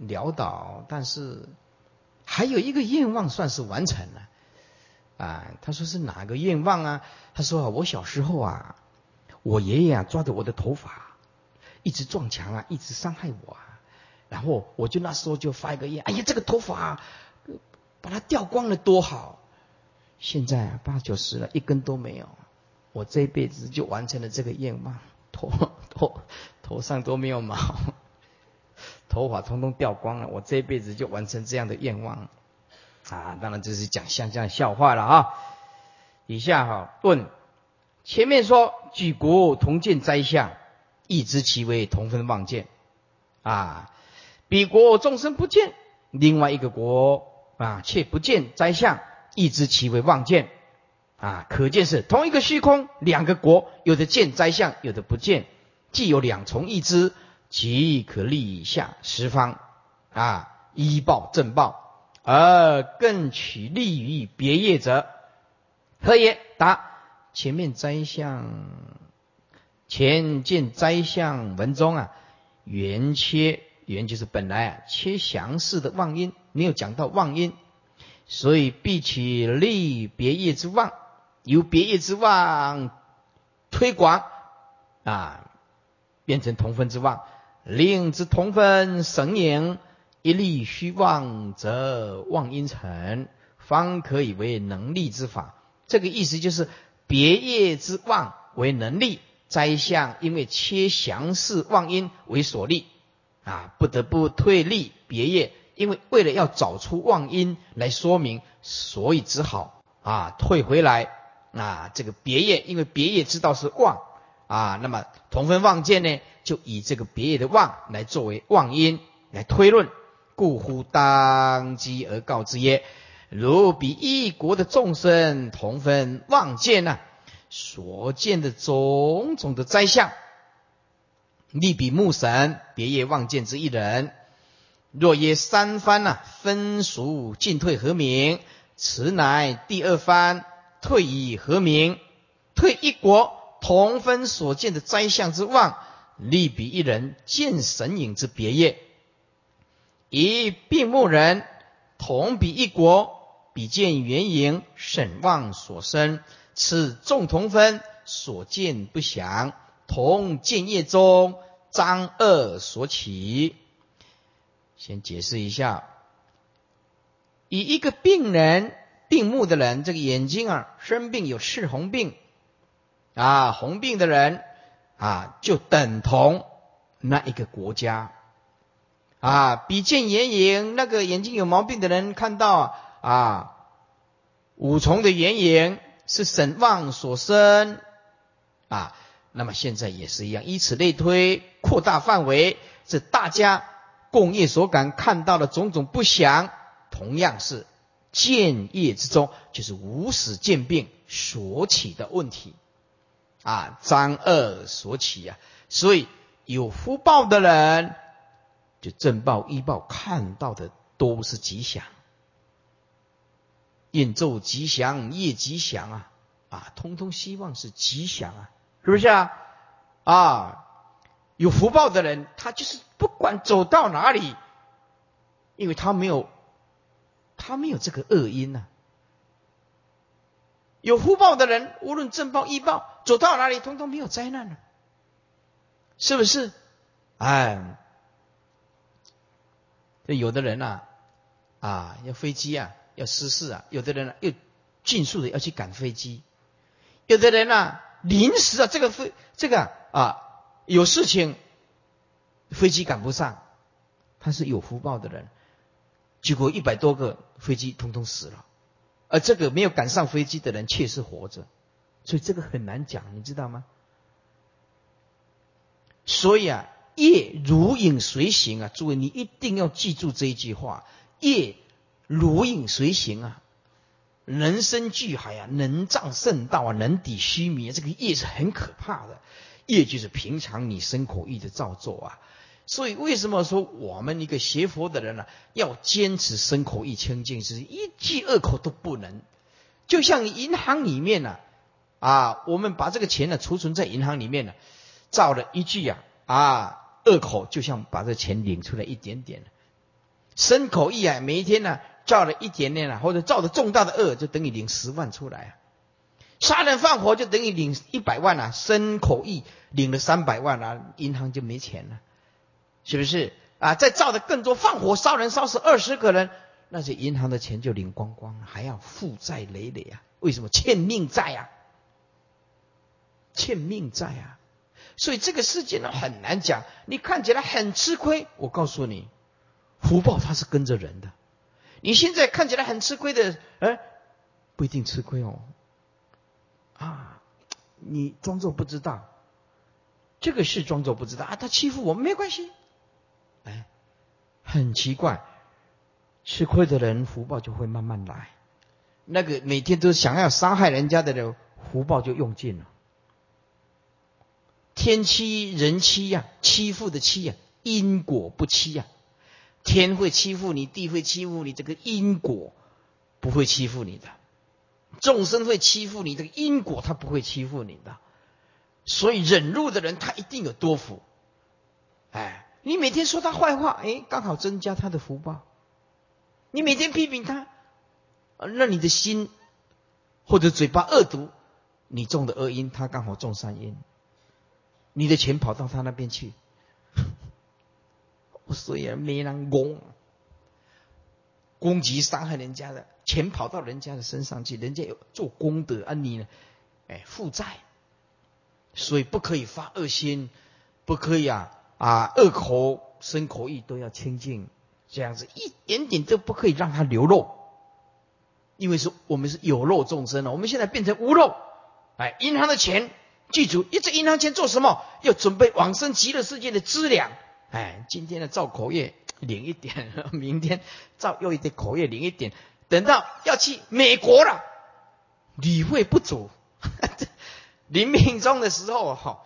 潦倒，但是还有一个愿望算是完成了。啊，他说是哪个愿望啊？他说啊我小时候啊，我爷爷啊抓着我的头发。一直撞墙啊，一直伤害我啊，然后我就那时候就发一个愿，哎呀，这个头发把它掉光了多好。现在八九十了，一根都没有，我这辈子就完成了这个愿望，头头头上都没有毛，头发通通掉光了，我这辈子就完成这样的愿望啊！当然这是讲像这样笑话了啊。以下哈问，前面说举国同见灾相。亦知其为同分望见，啊，彼国众生不见，另外一个国啊却不见灾相，亦知其为望见，啊，可见是同一个虚空，两个国，有的见灾相，有的不见，既有两重意知，即可立下十方，啊，依报正报，而更取利于别业者，何也？答：前面摘相。前见摘相文中啊，原切原就是本来啊切详事的妄因，没有讲到妄因，所以必取利别业之妄，由别业之妄推广啊，变成同分之妄，令之同分神影，一立虚妄，则妄因成，方可以为能力之法。这个意思就是别业之妄为能力。灾相因为切详事妄因为所立，啊，不得不退立别业，因为为了要找出妄因来说明，所以只好啊退回来啊这个别业，因为别业知道是妄啊，那么同分妄见呢，就以这个别业的妄来作为妄因来推论，故乎当机而告之曰：如彼一国的众生同分望见呢？所见的种种的灾相，利比目神别业望见之一人，若曰三番呐分属进退何名？此乃第二番退以何名？退一国同分所见的灾相之望，利比一人见神影之别业，以病目人同比一国，比见原影审望所生。此众同分所见不详，同见业中张二所起。先解释一下，以一个病人病目的人，这个眼睛啊生病有赤红病啊，红病的人啊，就等同那一个国家啊。比见眼影，那个眼睛有毛病的人看到啊五重的眼影。是神望所生啊，那么现在也是一样，以此类推，扩大范围，是大家共业所感看到的种种不祥，同样是见业之中，就是无始见病所起的问题啊，张二所起啊，所以有福报的人，就正报医报看到的都是吉祥。演奏吉祥，业吉祥啊，啊，通通希望是吉祥啊，是不是啊？啊，有福报的人，他就是不管走到哪里，因为他没有，他没有这个恶因呐。有福报的人，无论正报、异报，走到哪里，通通没有灾难了，是不是？哎，这有的人呐，啊，要飞机啊。要失事啊！有的人呢又迅速的要去赶飞机，有的人呢临时啊这个飞这个啊有事情，飞机赶不上，他是有福报的人，结果一百多个飞机通通死了，而这个没有赶上飞机的人却是活着，所以这个很难讲，你知道吗？所以啊，业如影随形啊，诸位你一定要记住这一句话，业。如影随形啊，人生巨海啊，能障圣道啊，能抵虚弥，这个业是很可怕的。业就是平常你身口意的造作啊，所以为什么说我们一个学佛的人呢，要坚持身口意清净，是一句二口都不能。就像银行里面呢，啊，我们把这个钱呢储存在银行里面呢，造了一句呀，啊，二口就像把这钱领出来一点点。身口意啊，每一天呢造了一点点啊，或者造的重大的恶，就等于领十万出来啊。杀人放火就等于领一百万啊，身口意领了三百万啊，银行就没钱了，是不是啊？再造的更多，放火烧人烧死二十个人，那些银行的钱就领光光了，还要负债累累啊？为什么欠命债啊？欠命债啊！所以这个世界呢很难讲，你看起来很吃亏，我告诉你，福报它是跟着人的。你现在看起来很吃亏的，哎，不一定吃亏哦。啊，你装作不知道，这个是装作不知道啊。他欺负我没关系，哎，很奇怪，吃亏的人福报就会慢慢来。那个每天都想要杀害人家的人，福报就用尽了。天欺人欺呀，欺负的欺呀，因果不欺呀。天会欺负你，地会欺负你，这个因果不会欺负你的。众生会欺负你，这个因果他不会欺负你的，所以忍辱的人他一定有多福。哎，你每天说他坏话，哎，刚好增加他的福报。你每天批评他，那你的心或者嘴巴恶毒，你种的恶因，他刚好种善因，你的钱跑到他那边去，所以没人攻。攻击伤害人家的钱跑到人家的身上去，人家有做功德啊，你呢？哎，负债，所以不可以发恶心，不可以啊啊，恶口、身口意都要清净，这样子一点点都不可以让它流露，因为是我们是有肉众生了，我们现在变成无肉。哎，银行的钱，记住，一直银行钱做什么？要准备往生极乐世界的资粮。哎，今天的造口业。领一点，明天造又一点口业领一点，等到要去美国了，理会不足。临命终的时候，哈，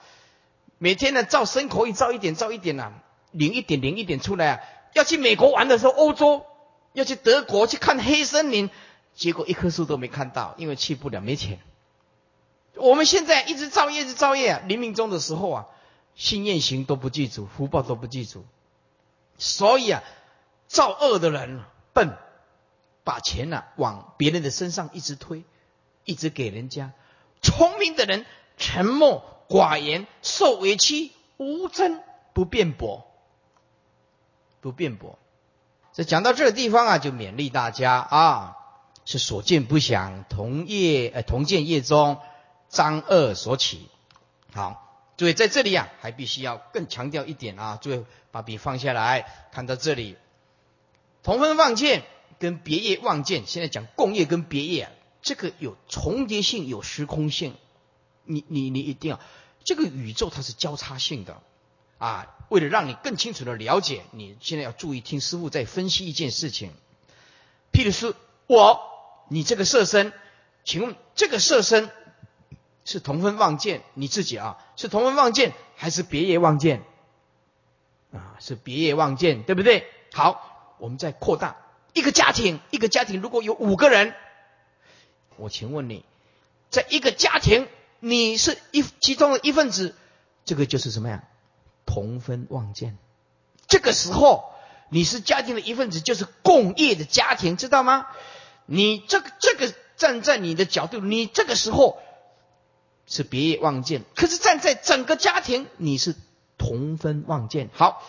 每天呢造生口业造一点，造一点呐，领一点，领一点出来啊。要去美国玩的时候，欧洲要去德国去看黑森林，结果一棵树都没看到，因为去不了，没钱。我们现在一直造业，一直造业啊。临命终的时候啊，心愿行都不记住，福报都不记住。所以啊，造恶的人笨，把钱呢往别人的身上一直推，一直给人家；聪明的人沉默寡言，受委屈无争不辩驳，不辩驳。这讲到这个地方啊，就勉励大家啊，是所见不想，同业呃同见业中张恶所起。好。所以在这里啊，还必须要更强调一点啊。最后把笔放下来，看到这里，同分望见跟别业望见，现在讲共业跟别业，这个有重叠性，有时空性。你你你一定要，这个宇宙它是交叉性的啊。为了让你更清楚的了解，你现在要注意听师傅在分析一件事情。譬如说，我你这个色身，请问这个色身。是同分望见你自己啊？是同分望见还是别业望见？啊，是别业望见，对不对？好，我们再扩大一个家庭，一个家庭如果有五个人，我请问你，在一个家庭，你是一其中的一份子，这个就是什么呀？同分望见。这个时候你是家庭的一份子，就是共业的家庭，知道吗？你这个这个站在你的角度，你这个时候。是别业望见，可是站在整个家庭，你是同分望见。好，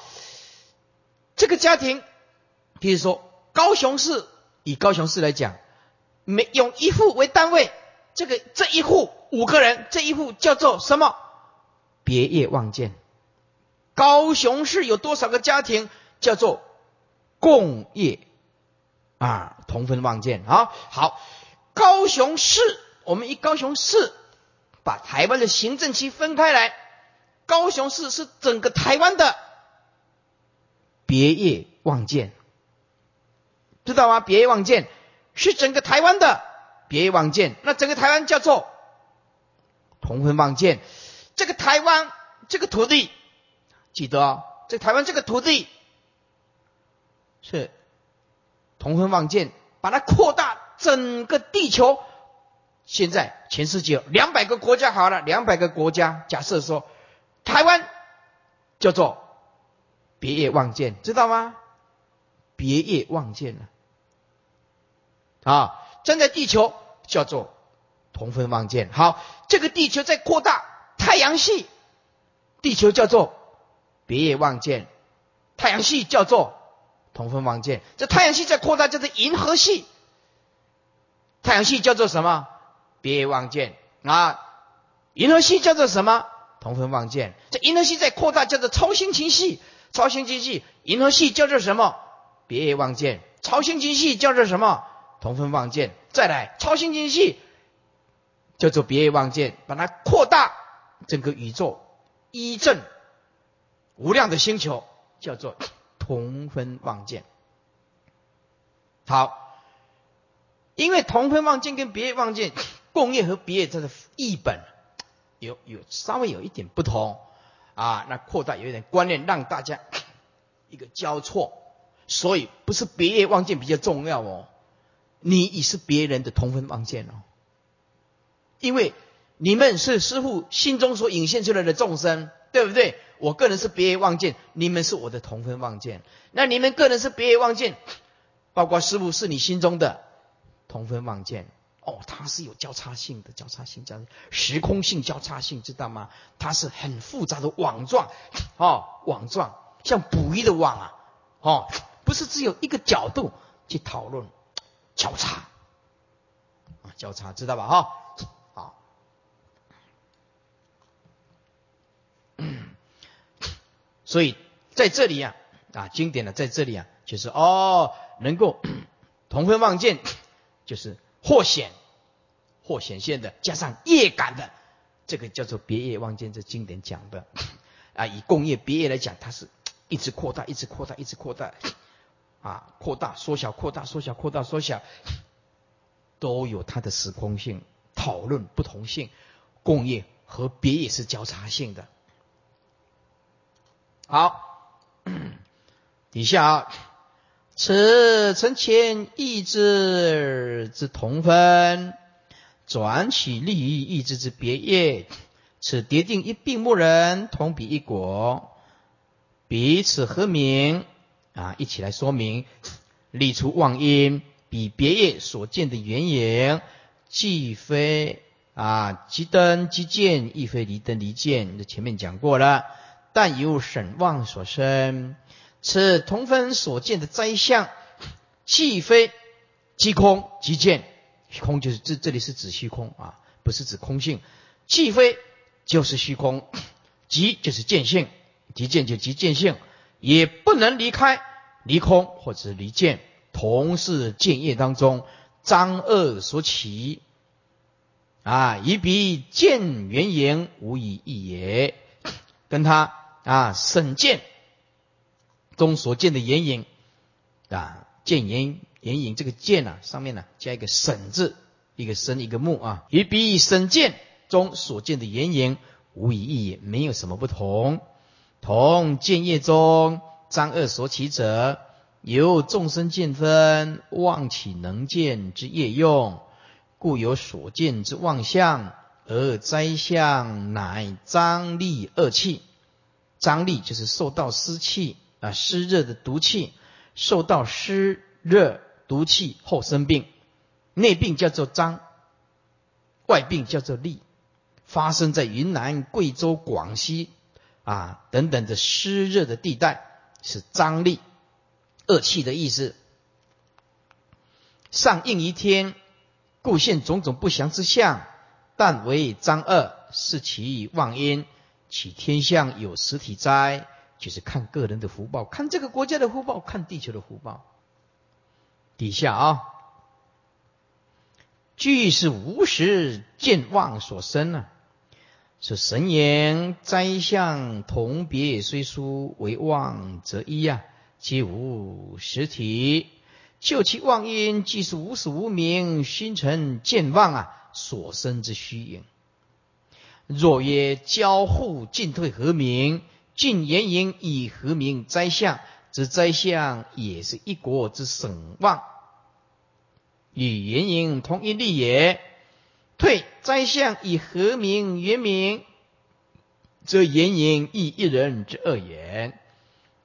这个家庭，比如说高雄市，以高雄市来讲，每用一户为单位，这个这一户五个人，这一户叫做什么？别业望见。高雄市有多少个家庭？叫做共业啊，同分望见啊。好，高雄市，我们以高雄市。把台湾的行政区分开来，高雄市是整个台湾的别业望见，知道吗？别业望见是整个台湾的别业望见，那整个台湾叫做同分望见。这个台湾这个土地，记得哦，这台湾这个土地是同分望见，把它扩大整个地球。现在全世界两百个国家好了，两百个国家，假设说台湾叫做别业望见，知道吗？别业望见了啊！站在地球叫做同分望见。好，这个地球在扩大，太阳系地球叫做别业望见，太阳系叫做同分望见。这太阳系在扩大，叫做银河系。太阳系叫做什么？别业望见啊！银河系叫做什么？同分望见。这银河系在扩大，叫做超星群系。超星群系，银河系叫做什么？别业望见。超星群系叫做什么？同分望见。再来，超星群系叫做别业望见，把它扩大，整个宇宙一正无量的星球叫做同分望见。好，因为同分望见跟别业望见。共业和别业它的译本有有稍微有一点不同啊，那扩大有一点观念，让大家一个交错，所以不是别业望见比较重要哦，你已是别人的同分望见哦，因为你们是师父心中所引现出来的众生，对不对？我个人是别业望见，你们是我的同分望见，那你们个人是别业望见，包括师父是你心中的同分望见。哦，它是有交叉性的，交叉性交时空性交叉性，知道吗？它是很复杂的网状，哦，网状像捕鱼的网啊，哦，不是只有一个角度去讨论交叉啊，交叉知道吧？哈，好，所以在这里啊，啊，经典的在这里啊，就是哦，能够同分望见，就是。或显或显现的，加上业感的，这个叫做别业望见。这经典讲的啊，以共业别业来讲，它是一直扩大，一直扩大，一直扩大啊，扩大缩小，扩大缩小，扩大缩小，都有它的时空性，讨论不同性。共业和别业是交叉性的。好，底下啊。此成前意志之同分，转起利益意志之别业。此叠定一病木人，同比一果，彼此和名啊！一起来说明，立出妄因，比别业所见的原因，既非啊即灯即见，亦非离灯离见。这前面讲过了，但由审妄所生。此同分所见的灾相，既非即空即见，空就是这这里是指虚空啊，不是指空性。既非就是虚空，即就是见性，即见就即见性，也不能离开离空或者离见，同是见业当中张恶所起啊，以彼见缘言无以异也，跟他啊审见。中所见的眼影啊，见眼眼影这个见啊，上面呢加一个省字，一个生一个木啊，与彼审见中所见的眼影无异义，没有什么不同。同见业中张恶所起者，由众生见分妄起能见之业用，故有所见之妄相，而灾相乃张力恶气。张力就是受到湿气。啊，湿热的毒气受到湿热毒气后生病，内病叫做张，外病叫做痢，发生在云南、贵州、广西啊等等的湿热的地带，是张力恶气的意思。上应于天，故现种种不祥之象，但为张恶，是其妄因，其天象有实体灾。就是看个人的福报，看这个国家的福报，看地球的福报。底下啊，俱是无时见妄所生啊，是神言灾相同别虽殊为妄则一呀，皆无实体。就其妄因，即是无始无明心尘见妄啊所生之虚影。若曰交互进退何明。进言营以何名灾相，之灾相也是一国之省望，与言营同一力也。退灾相以和名原名，则言营亦一人之二言，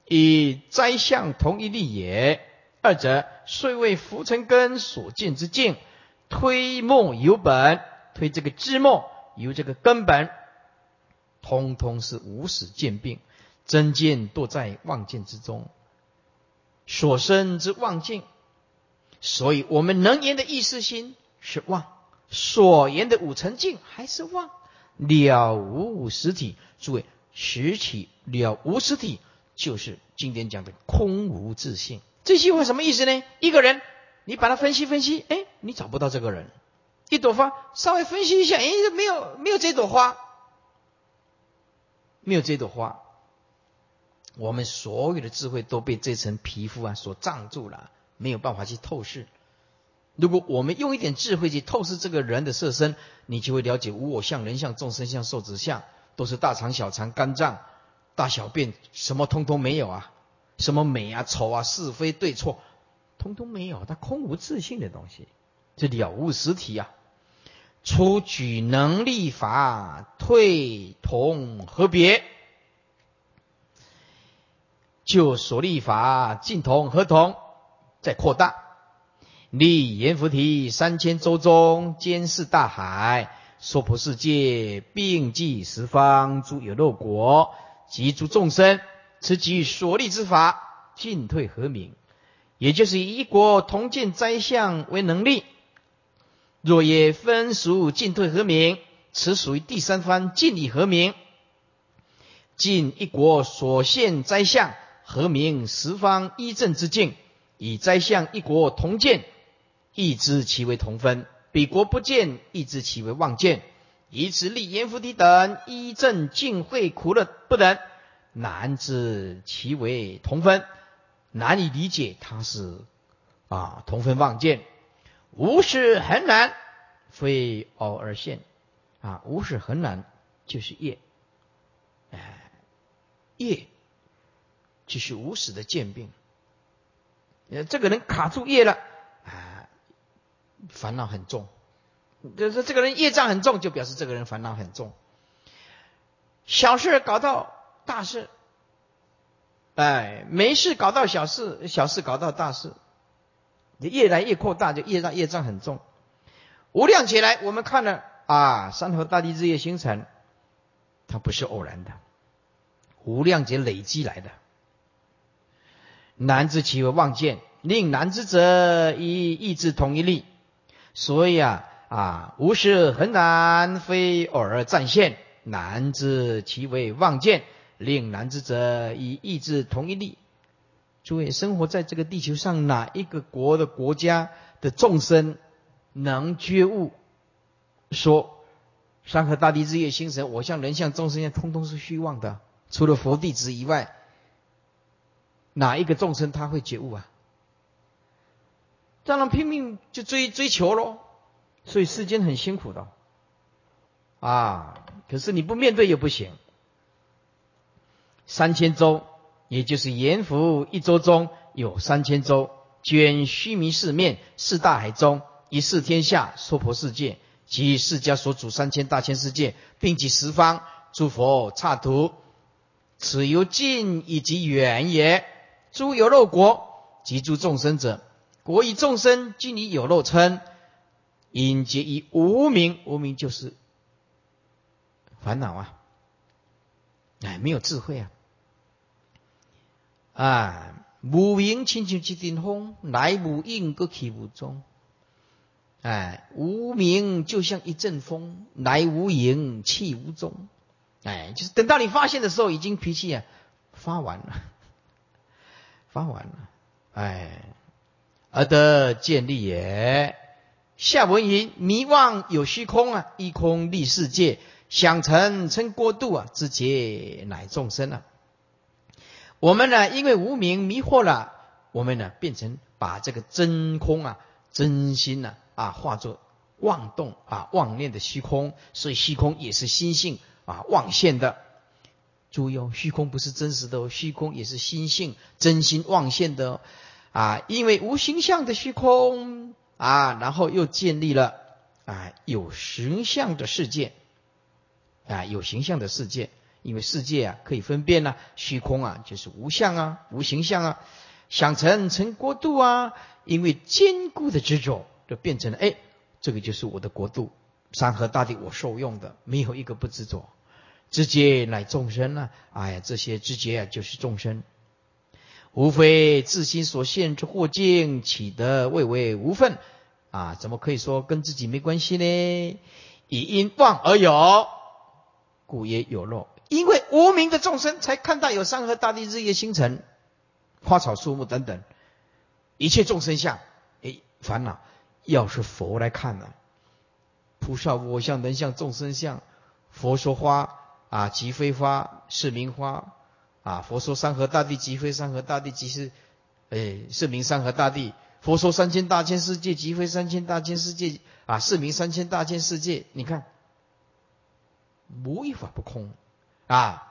以灾相同一力也。二者虽为浮尘根所见之境，推末由本，推这个枝末由这个根本，通通是无始见病，真见堕在妄见之中，所生之妄境。所以我们能言的意识心是妄。所言的五尘境还是妄，了无实体。诸位，实体了无实体，就是经典讲的空无自性。这句话什么意思呢？一个人，你把它分析分析，哎，你找不到这个人。一朵花，稍微分析一下，哎，没有没有这朵花，没有这朵花。我们所有的智慧都被这层皮肤啊所障住了，没有办法去透视。如果我们用一点智慧去透视这个人的色身，你就会了解无我相、人相、众生相、寿子相，都是大肠、小肠、肝脏、大小便，什么通通没有啊？什么美啊、丑啊、是非对错，通通没有，它空无自信的东西，这了无实体啊！出举能力法，退同和别，就所立法尽同合同，再扩大。立阎浮提三千洲中，监视大海，娑婆世界，并济十方诸有漏国及诸众生，此即所立之法，进退和明，也就是以一国同见灾相为能力。若也分属进退和明，此属于第三方尽力和明。尽一国所现灾相何名十方一正之境，以灾相一国同见。亦知其为同分，彼国不见，亦知其为妄见。以此立阎浮提等一正净慧苦乐不等，难知其为同分，难以理解他是啊同分妄见。无始很难，非偶而现啊！无始很难就是业，哎，业继续无始的见病。呃，这个人卡住业了。啊烦恼很重，就是这个人业障很重，就表示这个人烦恼很重。小事搞到大事，哎，没事搞到小事，小事搞到大事，你越来越扩大，就业障业障很重。无量劫来，我们看了啊，山河大地日夜星辰，它不是偶然的，无量劫累积来的。难知其为妄见，令难知者以意志同一力。所以啊啊，无事很难，非偶尔暂现，难知其为妄见，令难知者以意志同一力。诸位，生活在这个地球上，哪一个国的国家的众生能觉悟？说山河大地、日月星辰，我像人像众生一样，通通是虚妄的。除了佛弟子以外，哪一个众生他会觉悟啊？当然拼命就追追求喽，所以世间很辛苦的啊。可是你不面对也不行。三千洲，也就是阎浮一周中有三千洲，卷须弥四面，四大海中，一视天下，娑婆世界及释迦所主三千大千世界，并及十方诸佛刹土，此由近以及远也。诸有漏国及诸众生者。国以众生今以有漏称，因皆以无名，无名就是烦恼啊！哎，没有智慧啊！啊，无名亲像一阵风，来无影，各去无踪。哎，无名就像一阵风，来无影，去无踪。哎，就是等到你发现的时候，已经脾气啊发完了，发完了。哎。而得建立也。下文云：迷妄有虚空啊，一空立世界，想成称过度啊，之劫乃众生啊。我们呢，因为无名迷惑了，我们呢，变成把这个真空啊、真心呢啊，化作妄动啊、妄念的虚空，所以虚空也是心性啊妄现的。注意哦，虚空不是真实的哦，虚空也是心性真心妄现的哦啊。因为无形象的虚空啊，然后又建立了啊有形象的世界啊有形象的世界，因为世界啊可以分辨呢，虚空啊就是无相啊无形象啊，想成成国度啊，因为坚固的执着，就变成了哎，这个就是我的国度，山河大地我受用的，没有一个不执着。知觉乃众生呢？哎呀，这些知觉啊，就是众生，无非自心所现之惑境，起得未为无分啊？怎么可以说跟自己没关系呢？以因妄而有，故也有漏。因为无名的众生，才看到有山河大地、日月星辰、花草树木等等一切众生相。哎，烦恼，要是佛来看呢？菩萨我相、人相、众生相，佛说花。啊，即非花是名花啊！佛说山河大地即非山河大地，即是哎是名山河大地。佛说三千大千世界即非三千大千世界啊，是名三千大千世界。你看，无一法不空啊！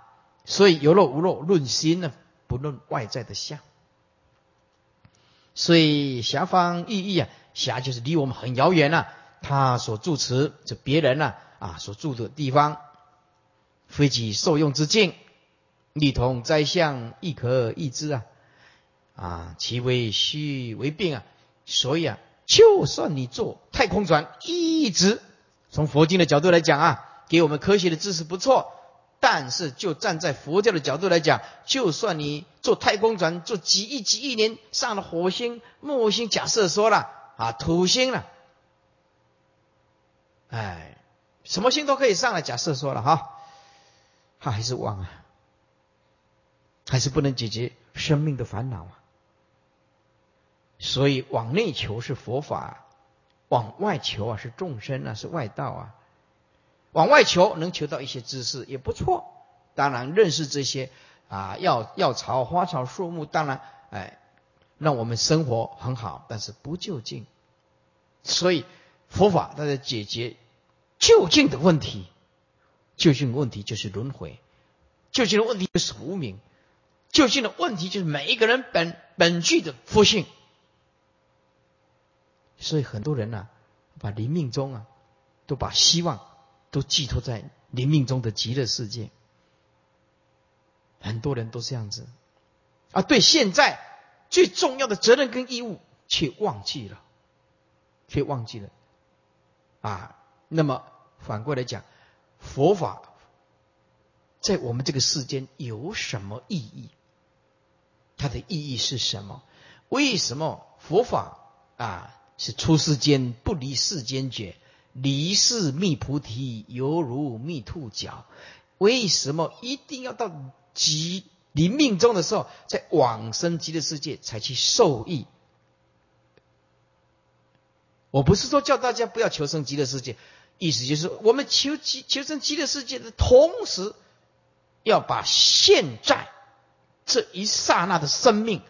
所以有漏无漏，论心呢，不论外在的相。所以遐方意义啊，遐就是离我们很遥远呐。他所住持，就别人呢啊所住的地方。非其受用之境，力同灾相，亦可易之啊！啊，其为虚为病啊！所以啊，就算你做太空船，一直从佛经的角度来讲啊，给我们科学的知识不错。但是就站在佛教的角度来讲，就算你做太空船，做几亿几亿年上了火星、木星，假设说了啊，土星了，哎，什么星都可以上了。假设说了哈。他还是妄啊，还是不能解决生命的烦恼啊。所以往内求是佛法，往外求啊是众生啊是外道啊。往外求能求到一些知识也不错，当然认识这些啊药药草花草树木，当然哎让我们生活很好，但是不就近。所以佛法它在解决就近的问题。究竟问题就是轮回，究竟的问题就是无名，究竟的问题就是每一个人本本具的佛性。所以很多人呢，把临命中啊，都把希望都寄托在临命中的极乐世界。很多人都这样子，啊，对现在最重要的责任跟义务却忘记了，却忘记了，啊，那么反过来讲。佛法在我们这个世间有什么意义？它的意义是什么？为什么佛法啊是出世间不离世间觉，离世觅菩提犹如觅兔角？为什么一定要到极临命终的时候，在往生极乐世界才去受益？我不是说叫大家不要求生极乐世界。意思就是，我们求极求生极乐世界的同时，要把现在这一刹那的生命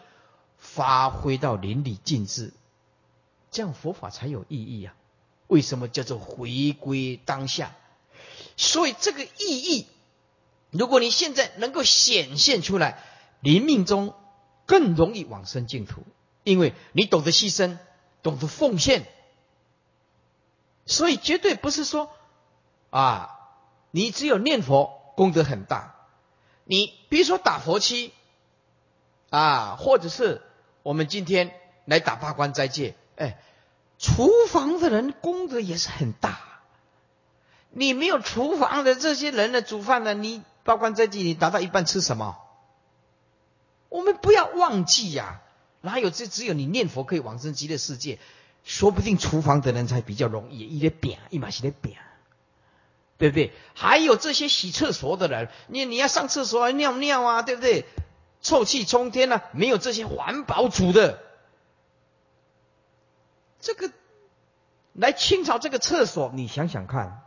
发挥到淋漓尽致，这样佛法才有意义啊！为什么叫做回归当下？所以这个意义，如果你现在能够显现出来，临命中更容易往生净土，因为你懂得牺牲，懂得奉献。所以绝对不是说，啊，你只有念佛功德很大，你比如说打佛七，啊，或者是我们今天来打八关斋戒，哎，厨房的人功德也是很大。你没有厨房的这些人的，煮饭呢，你八关斋戒你达到一半吃什么？我们不要忘记呀，哪有这只有你念佛可以往生极乐世界？说不定厨房的人才比较容易，一点扁，一码是点扁，对不对？还有这些洗厕所的人，你你要上厕所尿尿啊，对不对？臭气冲天啊，没有这些环保组的，这个来清扫这个厕所，你想想看，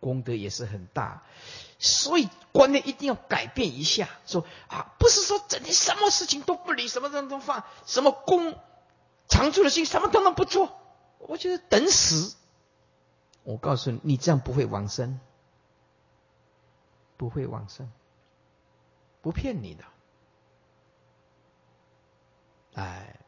功德也是很大。所以观念一定要改变一下，说啊，不是说整天什么事情都不理，什么人都放，什么功。常住的心什么都能不做，我觉得等死。我告诉你，你这样不会往生，不会往生。不骗你的。哎，